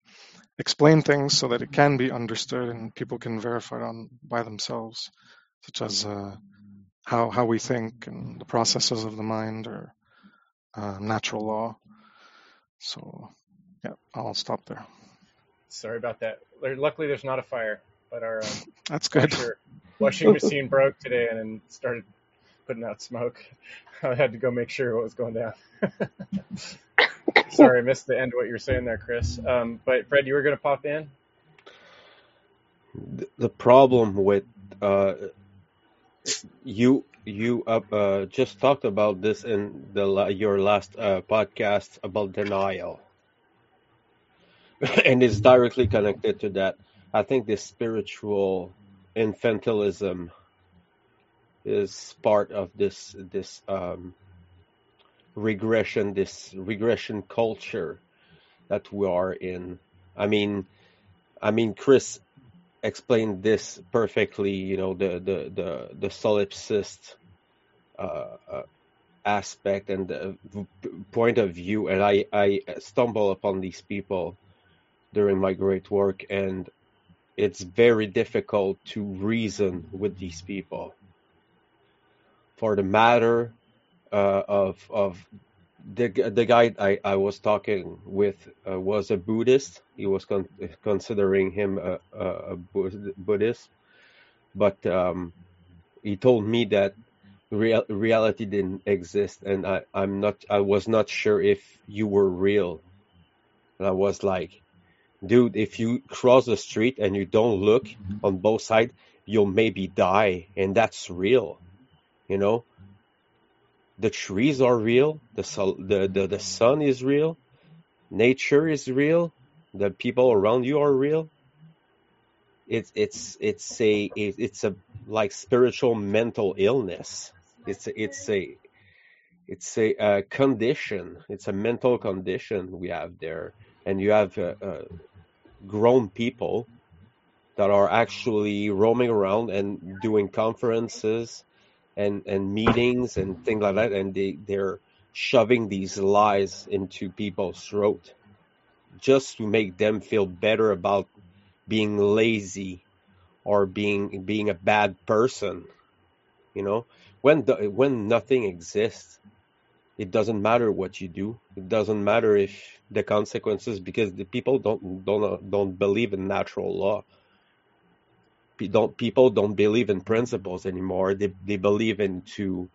Speaker 4: explain things so that it can be understood and people can verify it on by themselves, such as uh, how how we think and the processes of the mind or uh, natural law. So yeah, I'll stop there.
Speaker 3: Sorry about that. Luckily, there's not a fire, but our um,
Speaker 4: That's good.
Speaker 3: washer washing machine broke today and started putting out smoke. I had to go make sure what was going down. Sorry, I missed the end of what you were saying there, Chris. Um, but Fred, you were going to pop in.
Speaker 6: The, the problem with uh, you you uh, uh, just talked about this in the your last uh, podcast about denial, and it's directly connected to that. I think this spiritual infantilism is part of this this um, regression, this regression culture that we are in. I mean, I mean, Chris explained this perfectly. You know, the the the the solipsist uh, uh, aspect and point of view, and I I stumble upon these people during my great work, and it's very difficult to reason with these people for the matter uh, of of the the guy I, I was talking with uh, was a Buddhist. He was con- considering him a, a, a Bud- Buddhist, but um, he told me that real, reality didn't exist, and I I'm not I was not sure if you were real. And I was like, dude, if you cross the street and you don't look on both sides, you'll maybe die, and that's real. You know, the trees are real, the sol- the, the the sun is real, nature is real, the people around you are real. It's it's it's a it's a like spiritual mental illness. It's a, it's a it's a, uh condition. It's a mental condition we have there, and you have uh, uh, grown people that are actually roaming around and doing conferences and and meetings and things like that, and they they're shoving these lies into people's throat just to make them feel better about being lazy or being being a bad person. You know, when the, when nothing exists, it doesn't matter what you do. It doesn't matter if the consequences because the people don't don't don't believe in natural law. Don't people don't believe in principles anymore. They they believe into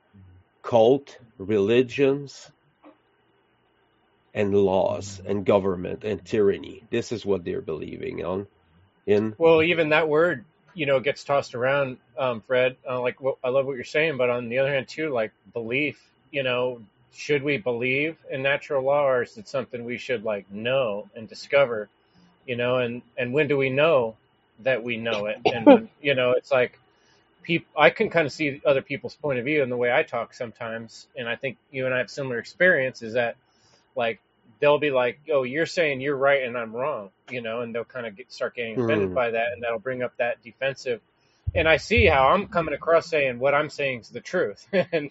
Speaker 6: cult religions and laws and government and tyranny. This is what they're believing on in.
Speaker 3: Well, even that word, you know, gets tossed around, um, Fred. Uh, like, what, I love what you're saying, but on the other hand, too, like belief. You know, should we believe in natural law, or is it something we should like know and discover? You know, and and when do we know that we know it? And when, you know, it's like people. I can kind of see other people's point of view in the way I talk sometimes, and I think you and I have similar experience. Is that like they'll be like, "Oh, you're saying you're right and I'm wrong," you know, and they'll kind of get, start getting offended
Speaker 6: Hmm.
Speaker 3: by that, and that'll bring up that defensive. And I see how I'm coming across saying what I'm saying is the truth, and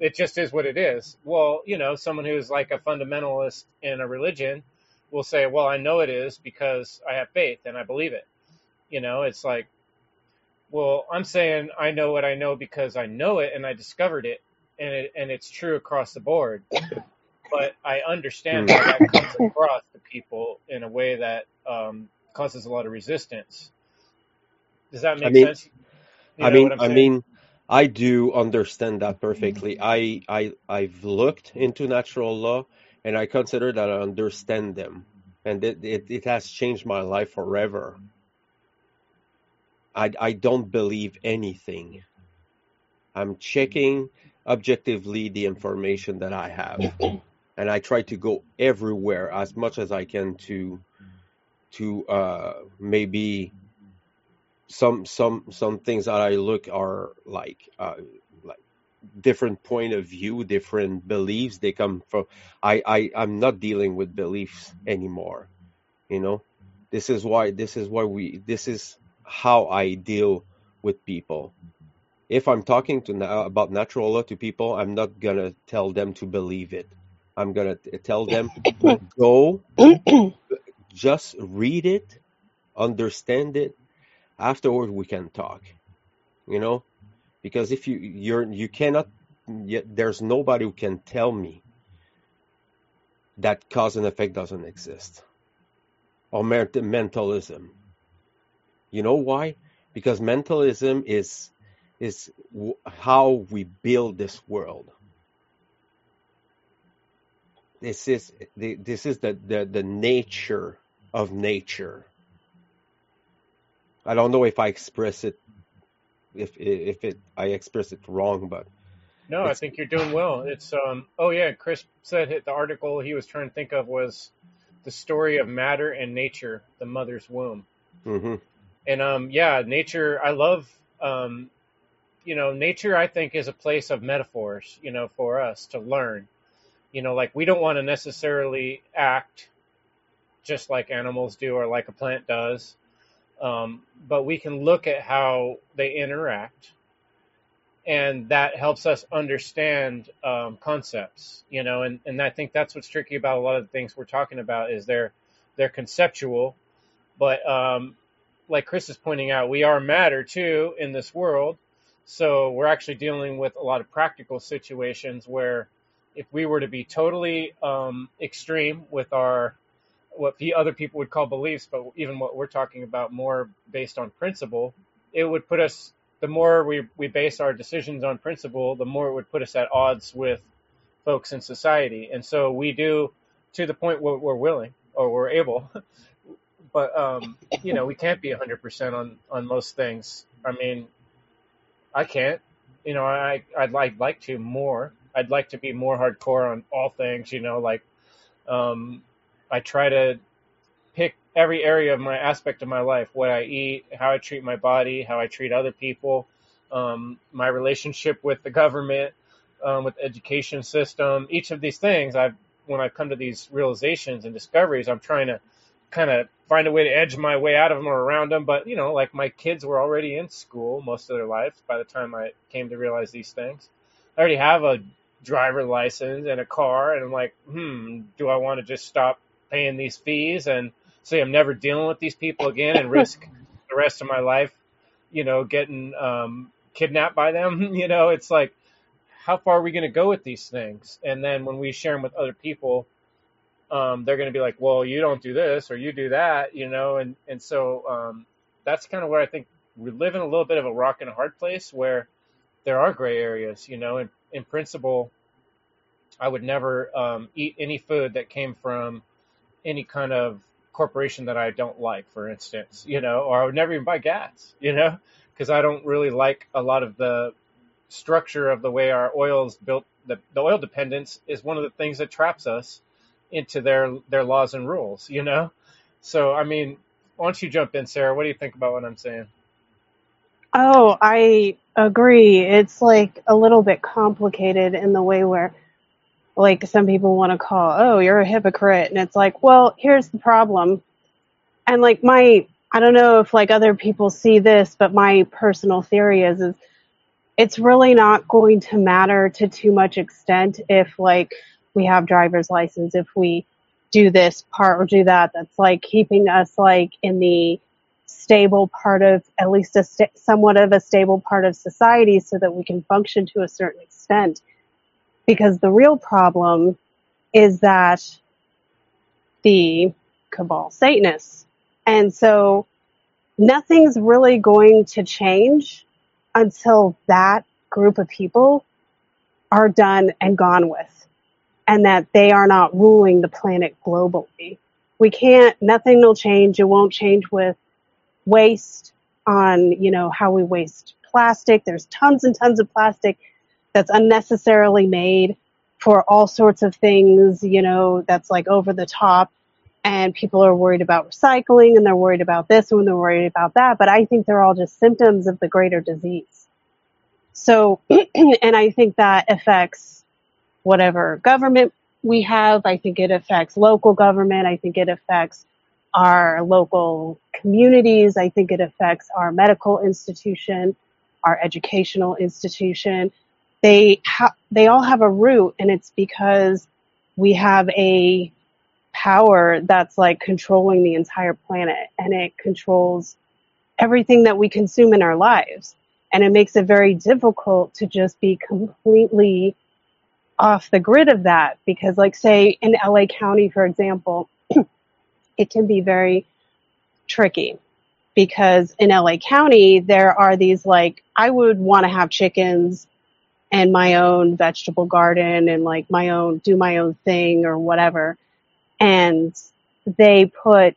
Speaker 3: it just is what it is. Well, you know, someone who's like a fundamentalist in a religion will say, "Well, I know it is because I have faith and I believe it." You know, it's like, well, I'm saying I know what I know because I know it and I discovered it, and it, and it's true across the board but I understand how that comes across to people in a way that um, causes a lot of resistance. Does that
Speaker 6: I
Speaker 3: make
Speaker 6: mean,
Speaker 3: sense? You
Speaker 6: I mean, I
Speaker 3: saying?
Speaker 6: mean, I do understand that perfectly. I, I, I've looked into natural law, and I consider that I understand them, and it, it, it has changed my life forever. I, I don't believe anything. I'm checking objectively the information that I have, and I try to go everywhere as much as I can to, to uh, maybe some some some things that I look are like uh, like different point of view, different beliefs. They come from. I I I'm not dealing with beliefs anymore. You know, this is why this is why we this is how I deal with people. If I'm talking to na- about natural law to people, I'm not gonna tell them to believe it. I'm gonna t- tell them go just read it, understand it. Afterward, we can talk. You know, because if you you're you cannot there's nobody who can tell me that cause and effect doesn't exist. Or mentalism. You know why? Because mentalism is is how we build this world. This is this is the, the the nature of nature I don't know if I express it if if it I express it wrong, but
Speaker 3: No, I think you're doing well. It's um. Oh yeah, Chris said hit the article he was trying to think of was the story of matter and nature, the mother's womb.
Speaker 6: Mm-hmm.
Speaker 3: And um, yeah, nature. I love um. You know, nature. I think is a place of metaphors. You know, for us to learn. You know, like we don't want to necessarily act just like animals do or like a plant does. Um, but we can look at how they interact and that helps us understand um, concepts, you know, and, and I think that's what's tricky about a lot of the things we're talking about is they're they're conceptual, but um, like Chris is pointing out, we are matter too in this world, so we're actually dealing with a lot of practical situations where if we were to be totally um, extreme with our what the other people would call beliefs, but even what we're talking about more based on principle, it would put us the more we, we base our decisions on principle, the more it would put us at odds with folks in society. And so we do to the point where we're willing or we're able, but um, you know, we can't be 100% on, on most things. I mean, I can't, you know, I, I'd like, like to more. I'd like to be more hardcore on all things, you know, like, um, I try to pick every area of my aspect of my life what I eat, how I treat my body, how I treat other people, um, my relationship with the government, um, with the education system. Each of these things, I've when I come to these realizations and discoveries, I'm trying to kind of find a way to edge my way out of them or around them. But you know, like my kids were already in school most of their life by the time I came to realize these things. I already have a driver license and a car, and I'm like, hmm, do I want to just stop paying these fees and say I'm never dealing with these people again and risk the rest of my life, you know, getting um, kidnapped by them. You know, it's like, how far are we going to go with these things? And then when we share them with other people, um, they're going to be like, well, you don't do this or you do that, you know, and and so um, that's kind of where I think we live in a little bit of a rock and a hard place where there are gray areas, you know. In in principle, I would never um, eat any food that came from any kind of corporation that I don't like, for instance, you know, or I would never even buy gas, you know, because I don't really like a lot of the structure of the way our oil is built. The, the oil dependence is one of the things that traps us into their their laws and rules, you know. So, I mean, why don't you jump in, Sarah? What do you think about what I'm saying?
Speaker 5: Oh, I agree. It's like a little bit complicated in the way where like some people want to call, oh, you're a hypocrite. And it's like, well, here's the problem. And like my, I don't know if like other people see this, but my personal theory is, is it's really not going to matter to too much extent if like we have driver's license, if we do this part or do that. That's like keeping us like in the stable part of at least a sta- somewhat of a stable part of society so that we can function to a certain extent because the real problem is that the cabal Satanists. And so nothing's really going to change until that group of people are done and gone with and that they are not ruling the planet globally. We can't, nothing will change. It won't change with waste on, you know, how we waste plastic. There's tons and tons of plastic that's unnecessarily made for all sorts of things, you know, that's like over the top. And people are worried about recycling and they're worried about this and they're worried about that. But I think they're all just symptoms of the greater disease. So, and I think that affects whatever government we have. I think it affects local government. I think it affects our local communities. I think it affects our medical institution, our educational institution they ha- they all have a root and it's because we have a power that's like controlling the entire planet and it controls everything that we consume in our lives. And it makes it very difficult to just be completely off the grid of that because like say in LA County for example it can be very tricky because in LA County there are these like I would want to have chickens and my own vegetable garden and like my own, do my own thing or whatever. And they put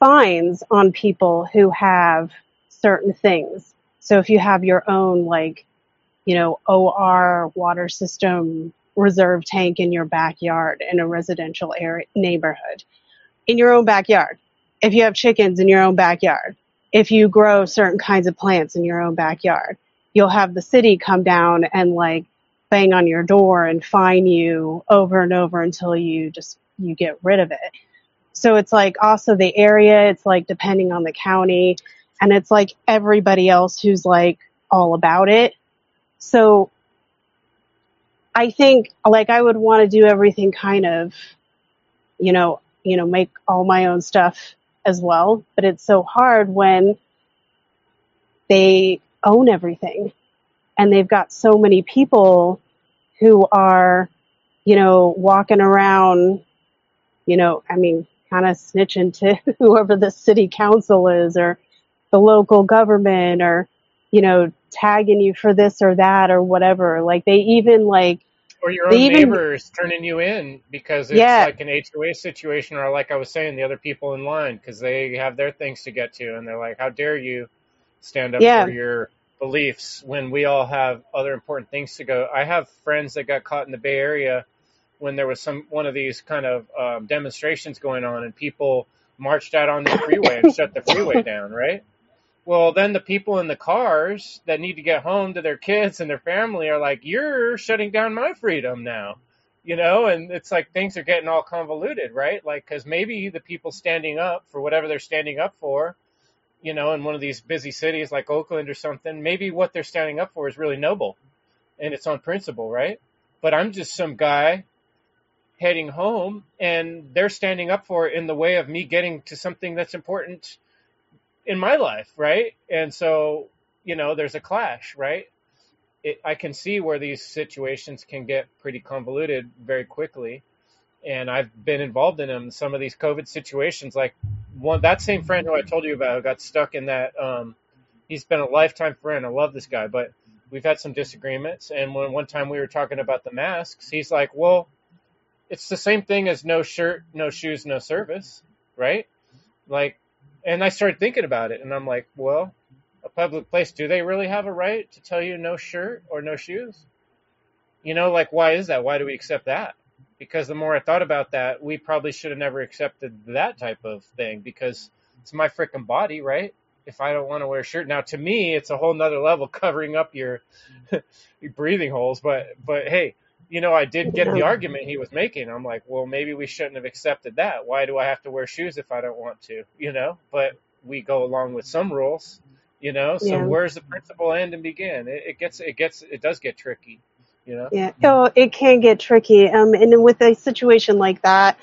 Speaker 5: fines on people who have certain things. So if you have your own like, you know, OR water system reserve tank in your backyard in a residential area neighborhood, in your own backyard. If you have chickens in your own backyard, if you grow certain kinds of plants in your own backyard, you'll have the city come down and like bang on your door and fine you over and over until you just you get rid of it. So it's like also the area, it's like depending on the county, and it's like everybody else who's like all about it. So I think like I would want to do everything kind of, you know, you know, make all my own stuff as well, but it's so hard when they own everything and they've got so many people who are, you know, walking around, you know, I mean, kind of snitching to whoever the city council is or the local government or, you know, tagging you for this or that or whatever. Like they even like,
Speaker 3: or your own
Speaker 5: they even,
Speaker 3: neighbors turning you in because it's
Speaker 5: yeah,
Speaker 3: like an HOA situation, or like I was saying, the other people in line because they have their things to get to, and they're like, "How dare you stand up
Speaker 5: yeah,
Speaker 3: for your beliefs when we all have other important things to go?" I have friends that got caught in the Bay Area when there was some one of these kind of um, demonstrations going on, and people marched out on the freeway and shut the freeway down, right? Well, then the people in the cars that need to get home to their kids and their family are like, "You're shutting down my freedom now," you know, and it's like things are getting all convoluted, right? Like, because maybe the people standing up for whatever they're standing up for, you know, in one of these busy cities like Oakland or something, maybe what they're standing up for is really noble, and it's on principle, right? But I'm just some guy heading home, and they're standing up for it in the way of me getting to something that's important in my life, right? And so, you know, there's a clash, right? It, I can see where these situations can get pretty convoluted very quickly, and I've been involved in them. Some of these COVID situations, like one that same friend who I told you about, who got stuck in that. Um, he's been a lifetime friend. I love this guy, but we've had some disagreements. And when one time we were talking about the masks, he's like, "Well, it's the same thing as no shirt, no shoes, no service, right? Like and I started thinking about it, and I'm like, well, a public place, do they really have a right to tell you no shirt or no shoes? You know, like, why is that? Why do we accept that? Because the more I thought about that, we probably should have never accepted that type of thing because it's my freaking body, right? If I don't want to wear a shirt, now to me, it's a whole nother level covering up your, your breathing holes. But, but hey, you know, I did get the argument he was making. I'm like, well, maybe we shouldn't have accepted that. Why do I have to wear shoes if I don't want to? You know, but we go along with some rules. You know, so
Speaker 5: yeah,
Speaker 3: where's the principle end and begin? It, it gets, it gets, it does get tricky. You know.
Speaker 5: yeah. Oh, it can get tricky. Um, and with a situation like that,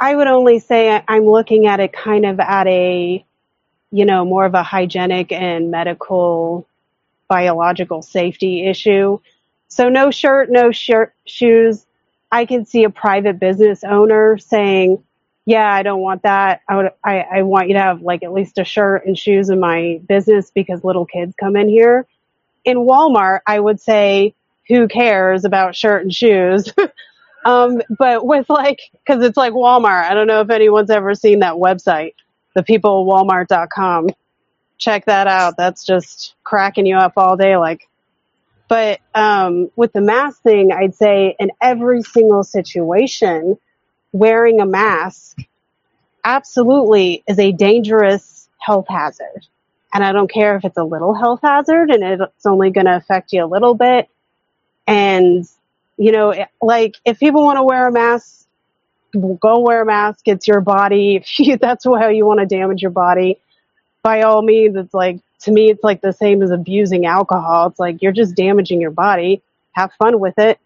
Speaker 5: I would only say I- I'm looking at it kind of at a, you know, more of a hygienic and medical biological safety issue. So no shirt, no shirt, shoes. I can see a private business owner saying, yeah, I don't want that. I would, I, I want you to have like at least a shirt and shoes in my business because little kids come in here. In Walmart, I would say, who cares about shirt and shoes? um, but with like, cause it's like Walmart. I don't know if anyone's ever seen that website, the people walmart.com. Check that out. That's just cracking you up all day. Like, but um, with the mask thing, I'd say in every single situation, wearing a mask absolutely is a dangerous health hazard. And I don't care if it's a little health hazard and it's only going to affect you a little bit. And, you know, like if people want to wear a mask, go wear a mask. It's your body. If you, that's how you want to damage your body, by all means, it's like, to me, it's like the same as abusing alcohol. It's like you're just damaging your body. Have fun with it.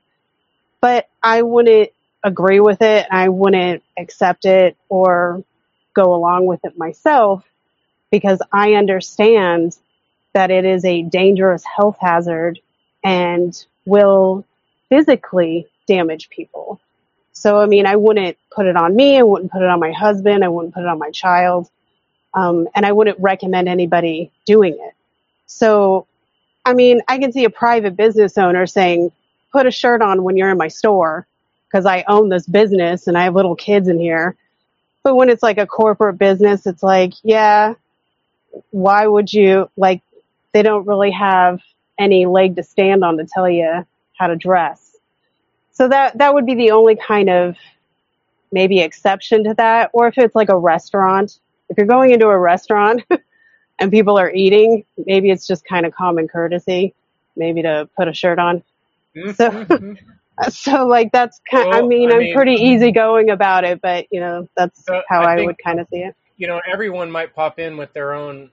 Speaker 5: But I wouldn't agree with it. I wouldn't accept it or go along with it myself because I understand that it is a dangerous health hazard and will physically damage people. So, I mean, I wouldn't put it on me. I wouldn't put it on my husband. I wouldn't put it on my child. Um, and I wouldn't recommend anybody doing it. So, I mean, I can see a private business owner saying, put a shirt on when you're in my store because I own this business and I have little kids in here. But when it's like a corporate business, it's like, yeah, why would you like? They don't really have any leg to stand on to tell you how to dress. So that that would be the only kind of maybe exception to that. Or if it's like a restaurant, if you're going into a restaurant and people are eating, maybe it's just kind of common courtesy, maybe to put a shirt on. So
Speaker 3: Mm-hmm.
Speaker 5: so like that's kind. I mean,
Speaker 3: I
Speaker 5: I'm pretty
Speaker 3: mean,
Speaker 5: easygoing about it, but you know that's how
Speaker 3: I
Speaker 5: I
Speaker 3: think
Speaker 5: would kind of see it.
Speaker 3: you know everyone might pop in with their own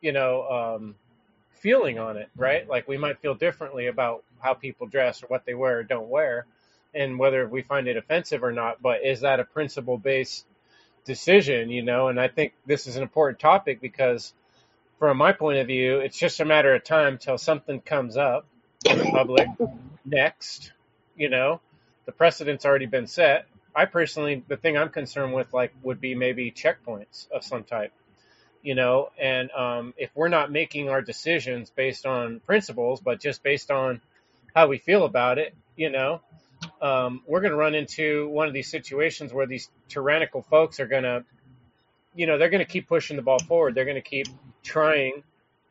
Speaker 3: you know um, feeling on it, right? Like we might feel differently about how people dress or what they wear or don't wear, and whether we find it offensive or not. But is that a principle based decision? You know, and I think this is an important topic because from my point of view, it's just a matter of time till something comes up in the public next. You know, the precedent's already been set. I personally, the thing I'm concerned with, like, would be maybe checkpoints of some type. You know, and um, if we're not making our decisions based on principles, but just based on how we feel about it, you know, um, we're going to run into one of these situations where these tyrannical folks are going to, you know, they're going to keep pushing the ball forward. They're going to keep trying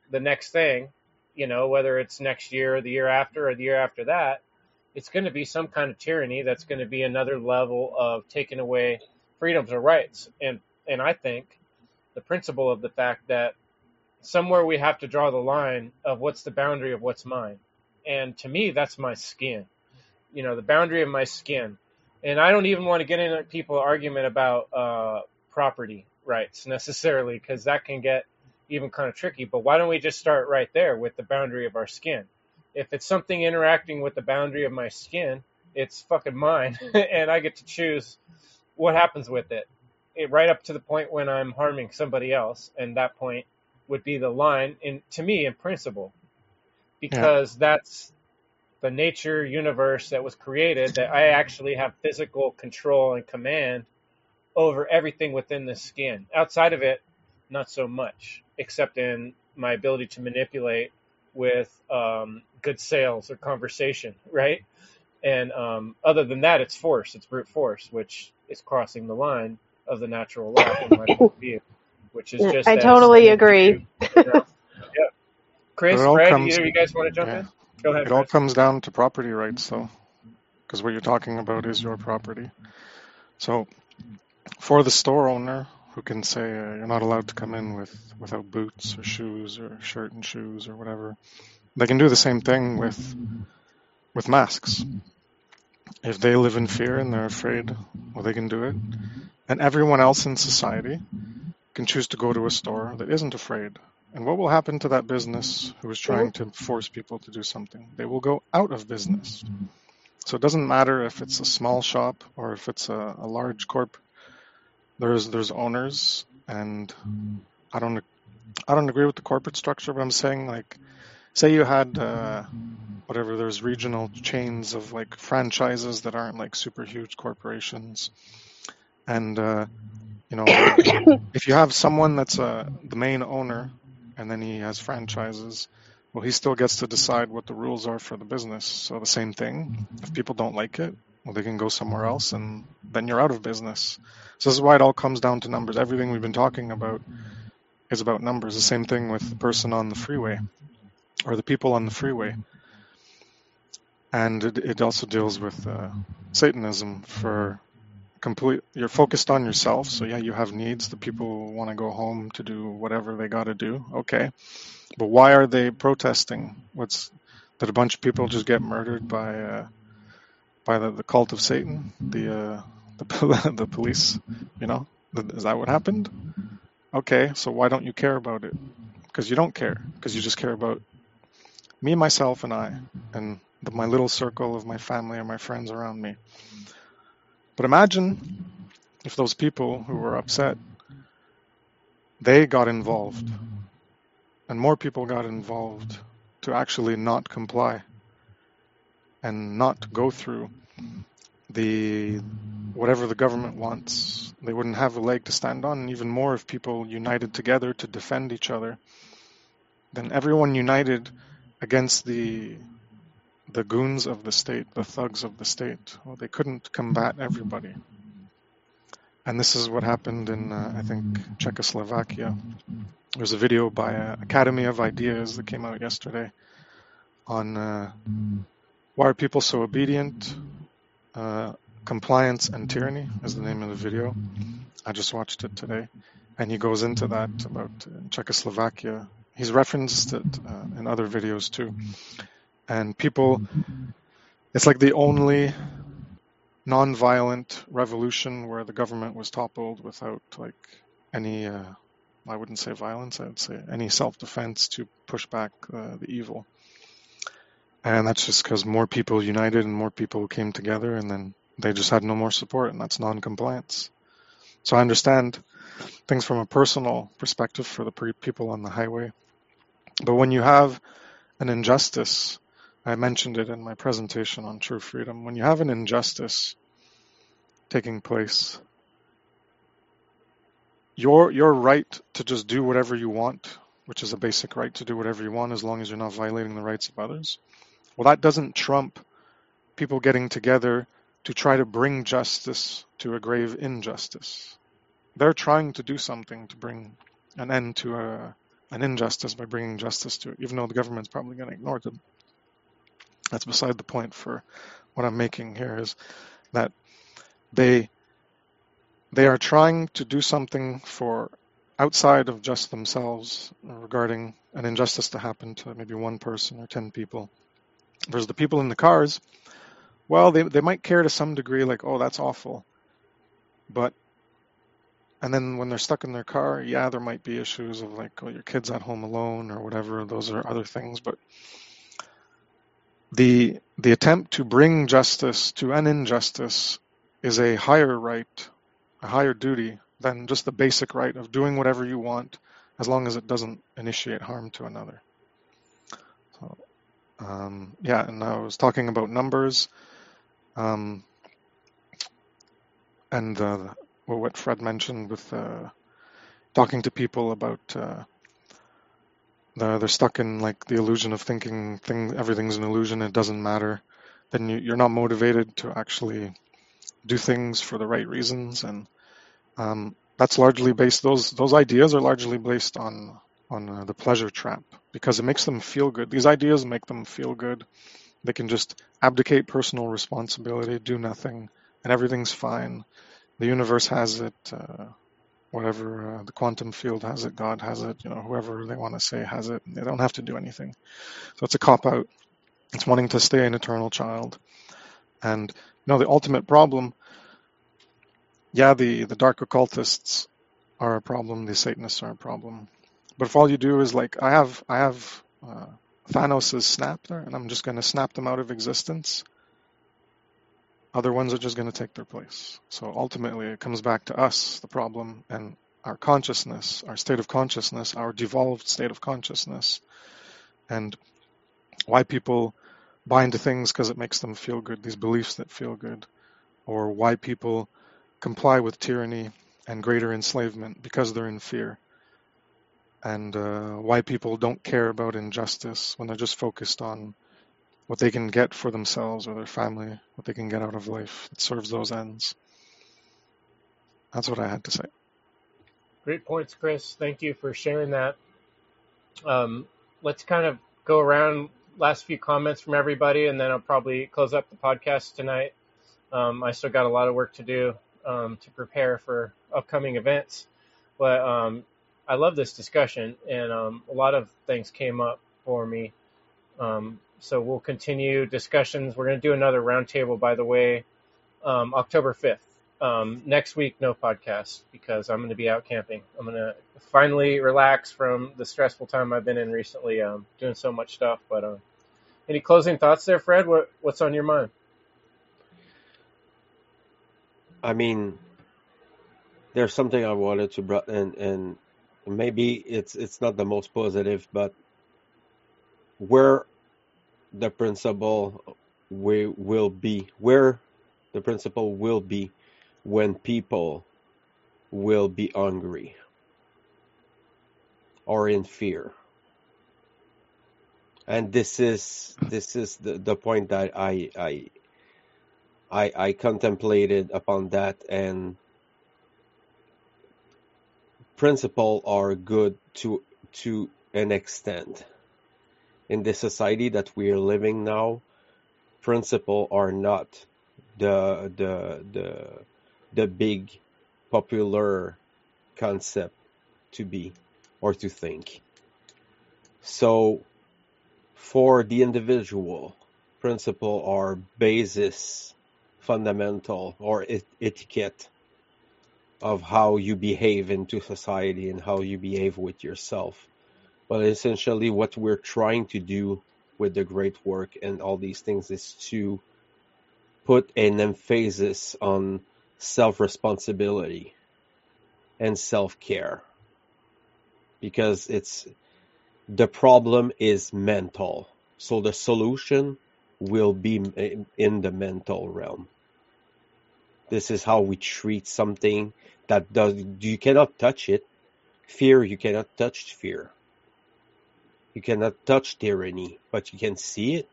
Speaker 3: the next thing, you know, whether it's next year or the year after or the year after that, it's going to be some kind of tyranny that's going to be another level of taking away freedoms or rights. And and I think the principle of the fact that somewhere we have to draw the line of what's the boundary of what's mine. And to me, that's my skin. You know, the boundary of my skin. And I don't even want to get into people argument about uh, property rights necessarily because that can get even kind of tricky. But why don't we just start right there with the boundary of our skin? If it's something interacting with the boundary of my skin, it's fucking mine, and I get to choose what happens with it. It. Right up to the point when I'm harming somebody else, and that point would be the line in to me in principle,
Speaker 4: Yeah.
Speaker 3: because that's the nature universe that was created that I actually have physical control and command over everything within the skin. Outside of it, not so much, except in my ability to manipulate with um, good sales or conversation, right? And um, other than that, it's force, it's brute force, which is crossing the line of the natural law from my point of view, which is just
Speaker 5: I totally agree.
Speaker 3: to, you know, yeah. Chris,
Speaker 4: it all
Speaker 3: Fred,
Speaker 4: comes,
Speaker 3: either of you guys want to jump
Speaker 4: yeah,
Speaker 3: in? Go ahead,
Speaker 4: it all comes down to property rights, though, because what you're talking about is your property. So for the store owner who can say uh, you're not allowed to come in with without boots or shoes or shirt and shoes or whatever, they can do the same thing with with masks. If they live in fear and they're afraid, well, they can do it. And everyone else in society can choose to go to a store that isn't afraid. And what will happen to that business who is trying to force people to do something? They will go out of business. So it doesn't matter if it's a small shop or if it's a, a large corp. There's there's owners, and I don't I don't agree with the corporate structure, but I'm saying like, say you had uh, whatever there's regional chains of like franchises that aren't like super huge corporations, and uh, you know if you have someone that's uh, the main owner and then he has franchises, well, he still gets to decide what the rules are for the business. So the same thing. If people don't like it, well, they can go somewhere else, and then you're out of business. So this is why it all comes down to numbers. Everything we've been talking about is about numbers. The same thing with the person on the freeway or the people on the freeway. And it, it also deals with uh, Satanism for complete. You're focused on yourself. So yeah, you have needs. The people want to go home to do whatever they got to do. Okay, but why are they protesting? What's that? a bunch of people just get murdered by uh, by the, the cult of Satan, the uh, the the police? You know, is that what happened? Okay, so why don't you care about it? Because you don't care. Because you just care about me, myself, and I, mm-hmm. and the, my little circle of my family and my friends around me. But imagine if those people who were upset, they got involved, and more people got involved to actually not comply and not go through the whatever the government wants. They wouldn't have a leg to stand on, and even more if people united together to defend each other. Then everyone united against the the goons of the state, the thugs of the state. Well, they couldn't combat everybody. and this is what happened in uh, I think Czechoslovakia. There's a video by uh, Academy of Ideas that came out yesterday on uh, why are people so obedient, uh, compliance and tyranny is the name of the video. I just watched it today, and he goes into that about uh, Czechoslovakia. He's referenced it uh, in other videos too, and people. It's like the only non-violent revolution where the government was toppled without like any uh, I wouldn't say violence I would say any self-defense to push back uh, the evil and that's just because more people united and more people came together and then they just had no more support and that's non-compliance so I understand things from a personal perspective for the people on the highway but when you have an injustice I mentioned it in my presentation on true freedom. When you have an injustice taking place, your your right to just do whatever you want, which is a basic right to do whatever you want as long as you're not violating the rights of others. Well, that doesn't trump people getting together to try to bring justice to a grave injustice. They're trying to do something to bring an end to a, an injustice by bringing justice to it, even though the government's probably going to ignore them. That's beside the point for what I'm making here is that they they are trying to do something for outside of just themselves regarding an injustice to happen to maybe one person or 10 people. Whereas the people in the cars, well, they, they might care to some degree, like, oh, that's awful. But, and then when they're stuck in their car, yeah, there might be issues of like, oh, your kid's at home alone or whatever. Those are other things. But the the attempt to bring justice to an injustice is a higher right, a higher duty than just the basic right of doing whatever you want as long as it doesn't initiate harm to another. So, um, yeah, and I was talking about numbers um, and uh, what Fred mentioned with uh, talking to people about uh, they're, they're stuck in like the illusion of thinking thing everything's an illusion it doesn't matter. Then you, you're not motivated to actually do things for the right reasons and um, that's largely based those those ideas are largely based on on uh, the pleasure trap because it makes them feel good. These ideas make them feel good. They can just abdicate personal responsibility do nothing and everything's fine the universe has it uh, whatever uh, the quantum field has it, God has it, you know, whoever they want to say has it. They don't have to do anything. So it's a cop out. It's wanting to stay an eternal child. And you know, the ultimate problem, yeah, the, the dark occultists are a problem, the Satanists are a problem. But if all you do is like, I have, I have uh, Thanos' snap there, and I'm just going to snap them out of existence, other ones are just going to take their place. So ultimately, it comes back to us, the problem, and our consciousness, our state of consciousness, our devolved state of consciousness, and why people buy into things because it makes them feel good, these beliefs that feel good, or why people comply with tyranny and greater enslavement because they're in fear, and uh, why people don't care about injustice when they're just focused on what they can get for themselves or their family, what they can get out of life that serves those ends. That's what I had to say.
Speaker 3: Great points, Chris. Thank you for sharing that. Um, let's kind of go around last few comments from everybody, and then I'll probably close up the podcast tonight. Um, I still got a lot of work to do um, to prepare for upcoming events, but um, I love this discussion, and um, a lot of things came up for me. So we'll continue discussions. We're going to do another roundtable, by the way, um, October 5th. Um, next week, no podcast because I'm going to be out camping. I'm going to finally relax from the stressful time I've been in recently, um, doing so much stuff. But uh, any closing thoughts there, Fred? What, what's on your mind?
Speaker 6: I mean, there's something I wanted to bring, and and maybe it's it's not the most positive, but where the principle we will be where the principle will be when people will be hungry or in fear and this is this is the, the point that I, I I I contemplated upon that and principles are good to to an extent. In the society that we are living now, principle are not the the the the big popular concept to be or to think. So for the individual, principle are basis, fundamental, or et- etiquette of how you behave into society and how you behave with yourself. But essentially, what we're trying to do with the great work and all these things is to put an emphasis on self responsibility and self care because it's the problem is mental. So the solution will be in the mental realm. This is how we treat something that does you cannot touch it. Fear you cannot touch fear. You cannot touch tyranny, but you can see it.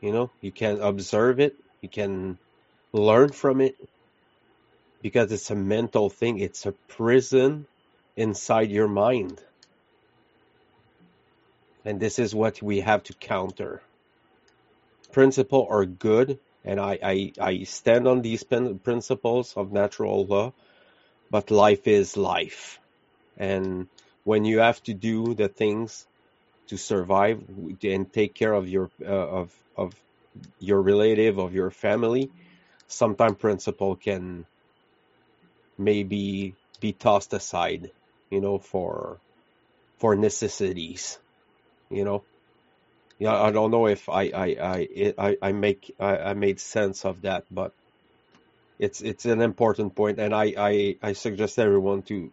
Speaker 6: You know, you can observe it, you can learn from it because it's a mental thing, it's a prison inside your mind. And this is what we have to counter. Principle are good, and I, I, I stand on these principles of natural law, but life is life. And when you have to do the things to survive and take care of your uh, of of your relative of your family, sometimes principle can maybe be tossed aside, you know, for for necessities, you know. Yeah, I don't know if I I I I, I make I, I made sense of that, but it's it's an important point, and I I, I suggest everyone to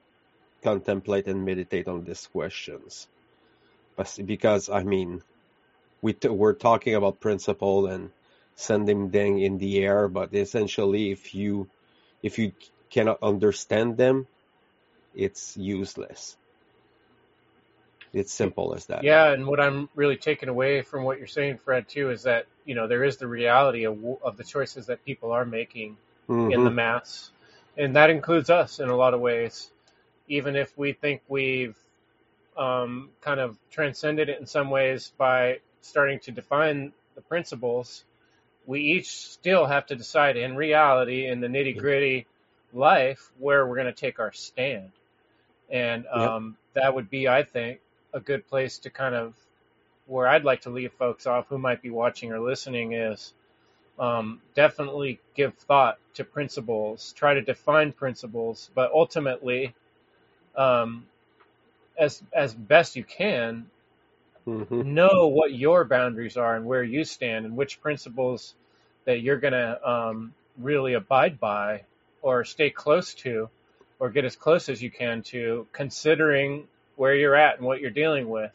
Speaker 6: contemplate and meditate on these questions, because I mean, we t- we're talking about principle and sending them in the air, but essentially, if you if you cannot understand them, it's useless. It's simple as that.
Speaker 3: Yeah, and what I'm really taking away from what you're saying, Fred, too, is that you know there is the reality of, of the choices that people are making mm-hmm. in the mm-hmm. mass, and that includes us in a lot of ways. Even if we think we've um, kind of transcended it in some ways by starting to define the principles, we each still have to decide in reality, in the nitty gritty life, where we're going to take our stand. And um, yep. that would be, I think, a good place to kind of where I'd like to leave folks off who might be watching or listening is um, definitely give thought to principles, try to define principles, but ultimately, um, as as best you can, mm-hmm. know what your boundaries are and where you stand and which principles that you're going to um, really abide by or stay close to or get as close as you can to considering where you're at and what you're dealing with.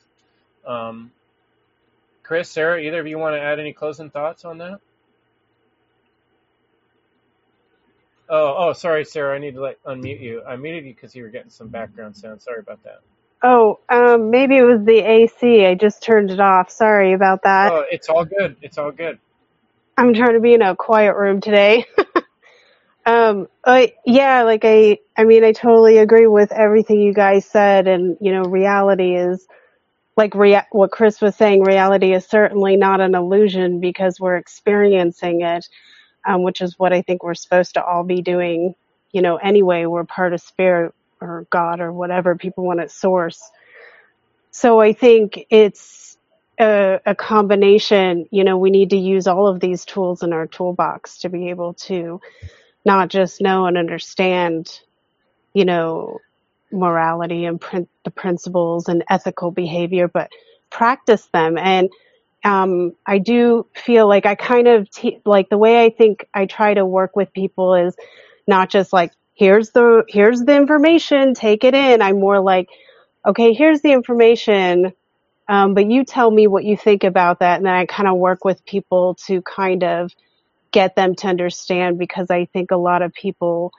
Speaker 3: Um, Chris, Sarah, either of you want to add any closing thoughts on that? Oh, oh, sorry, Sarah. I need to like unmute you. I muted you because you were getting some background sound. Sorry about that.
Speaker 5: Oh, um, maybe it was the AC. I just turned it off. Sorry about that.
Speaker 3: Oh, it's all good. It's all good.
Speaker 5: I'm trying to be in a quiet room today. Um, I, yeah, like I, I mean, I totally agree with everything you guys said. And, you know, reality is like rea- what Chris was saying, reality is certainly not an illusion because we're experiencing it, um, which is what I think we're supposed to all be doing, you know, anyway. We're part of spirit or God or whatever people want at source. So I think it's a, a combination, you know, we need to use all of these tools in our toolbox to be able to not just know and understand, you know, morality and prin- the principles and ethical behavior, but practice them. And um, I do feel like I kind of te- like the way I think I try to work with people is not just like here's the here's the information, take it in. I'm more like, okay, here's the information, um, but you tell me what you think about that, and then I kind of work with people to kind of get them to understand because I think a lot of people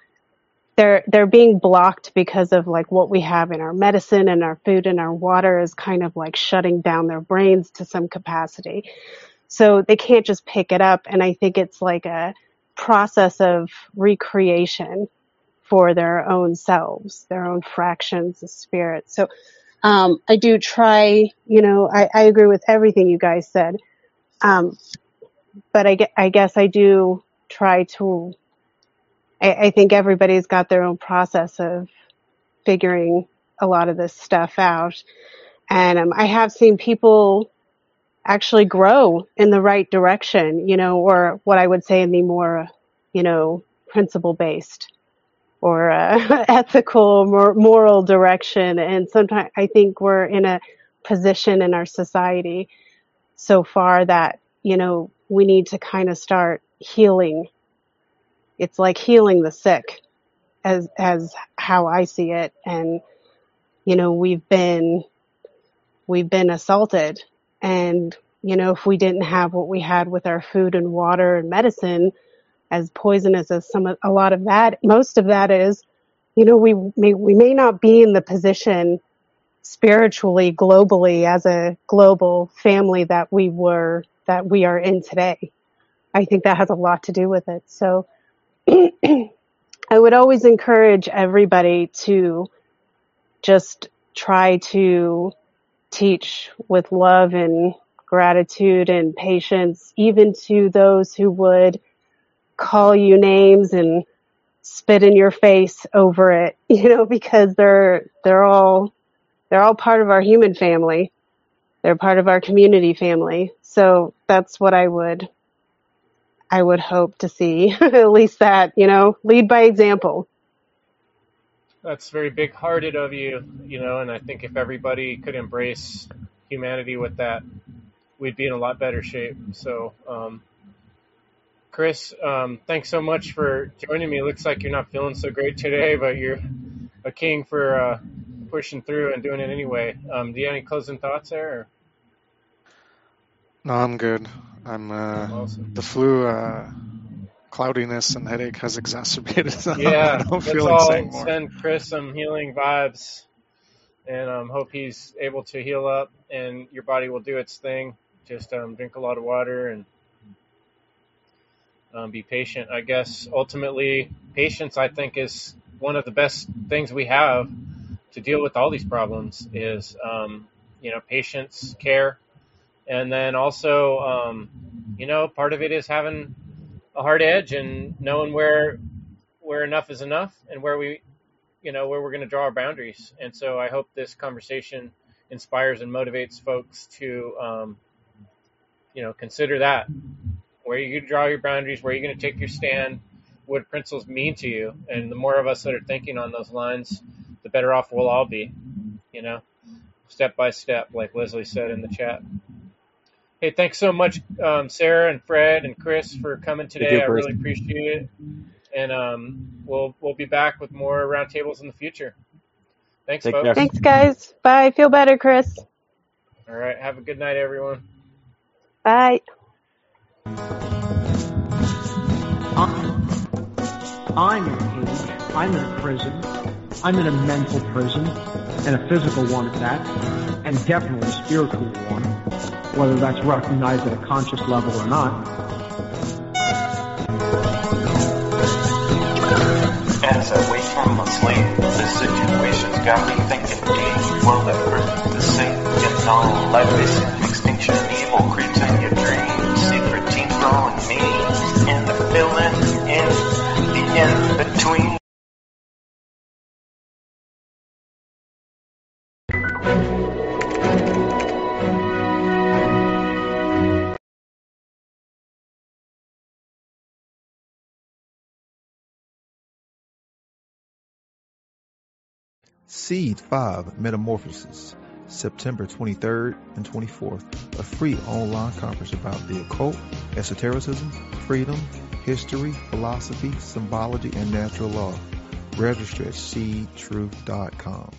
Speaker 5: they're they're being blocked because of like what we have in our medicine and our food and our water is kind of like shutting down their brains to some capacity. So they can't just pick it up and I think it's like a process of recreation for their own selves, their own fractions of spirit. So um, I do try, you know, I, I agree with everything you guys said. Um, but I, I guess I do try to, I, I think everybody's got their own process of figuring a lot of this stuff out. And um, I have seen people actually grow in the right direction, you know, or what I would say in the more, you know, principle based or uh, ethical, more moral direction. And sometimes I think we're in a position in our society so far that, you know, we need to kind of start healing. It's like healing the sick as, as how I see it. And, you know, we've been, we've been assaulted and, you know, if we didn't have what we had with our food and water and medicine, as poisonous as some of, a lot of that, most of that is, you know, we may, we may not be in the position spiritually, globally, as a global family that we were, that we are in today. I think that has a lot to do with it. So I would always encourage everybody to just try to teach with love and gratitude and patience, even to those who would call you names and spit in your face over it, you know, because they're, they're all, they're all part of our human family. They're part of our community family. So that's what I would, I would hope to see. At least that, you know, lead by example.
Speaker 3: That's very big hearted of you, you know, and I think if everybody could embrace humanity with that, we'd be in a lot better shape. So, um, Chris, um, thanks so much for joining me. It looks like you're not feeling so great today, but you're a king for uh, pushing through and doing it anyway. Um, do you have any closing thoughts there? Or?
Speaker 4: No, I'm good. I'm uh, awesome. the flu, uh, cloudiness, and headache has exacerbated.
Speaker 3: Yeah, I don't feel let's all send Chris some healing vibes, and um, hope he's able to heal up, and your body will do its thing. Just um, drink a lot of water and um, be patient. I guess ultimately, patience I think is one of the best things we have to deal with all these problems. Is um, you know patience, care, and then also um, you know part of it is having a hard edge and knowing where where enough is enough and where we you know where we're going to draw our boundaries. And so I hope this conversation inspires and motivates folks to um, you know consider that where you draw your boundaries, where you're going to take your stand, what principles mean to you. And the more of us that are thinking on those lines, the better off we'll all be, you know, step by step, like Leslie said in the chat. Hey, thanks so much, um, Sarah and Fred and Chris for coming today. I really appreciate it. And um, we'll we'll be back with more roundtables in the future. Thanks, Take folks. Care.
Speaker 5: Thanks, guys. Bye. Feel better, Chris.
Speaker 3: All right. Have a good night, everyone.
Speaker 5: Bye.
Speaker 7: I'm in a cage. I'm in a prison. I'm in a mental prison, and a physical one at that, and definitely a spiritual one, whether that's recognized at a conscious level or not.
Speaker 8: As I wait for my sleep, the situation's got me thinking deep. Will ever the same? Getting on like this extinction evil creeps in your dreams. Secret team growing me and the filling in the in between
Speaker 2: Seed 5 Metamorphosis, September 23rd and 24th, a free online conference about the occult, esotericism, freedom, history, philosophy, symbology, and natural law. Register at seedtruth.com.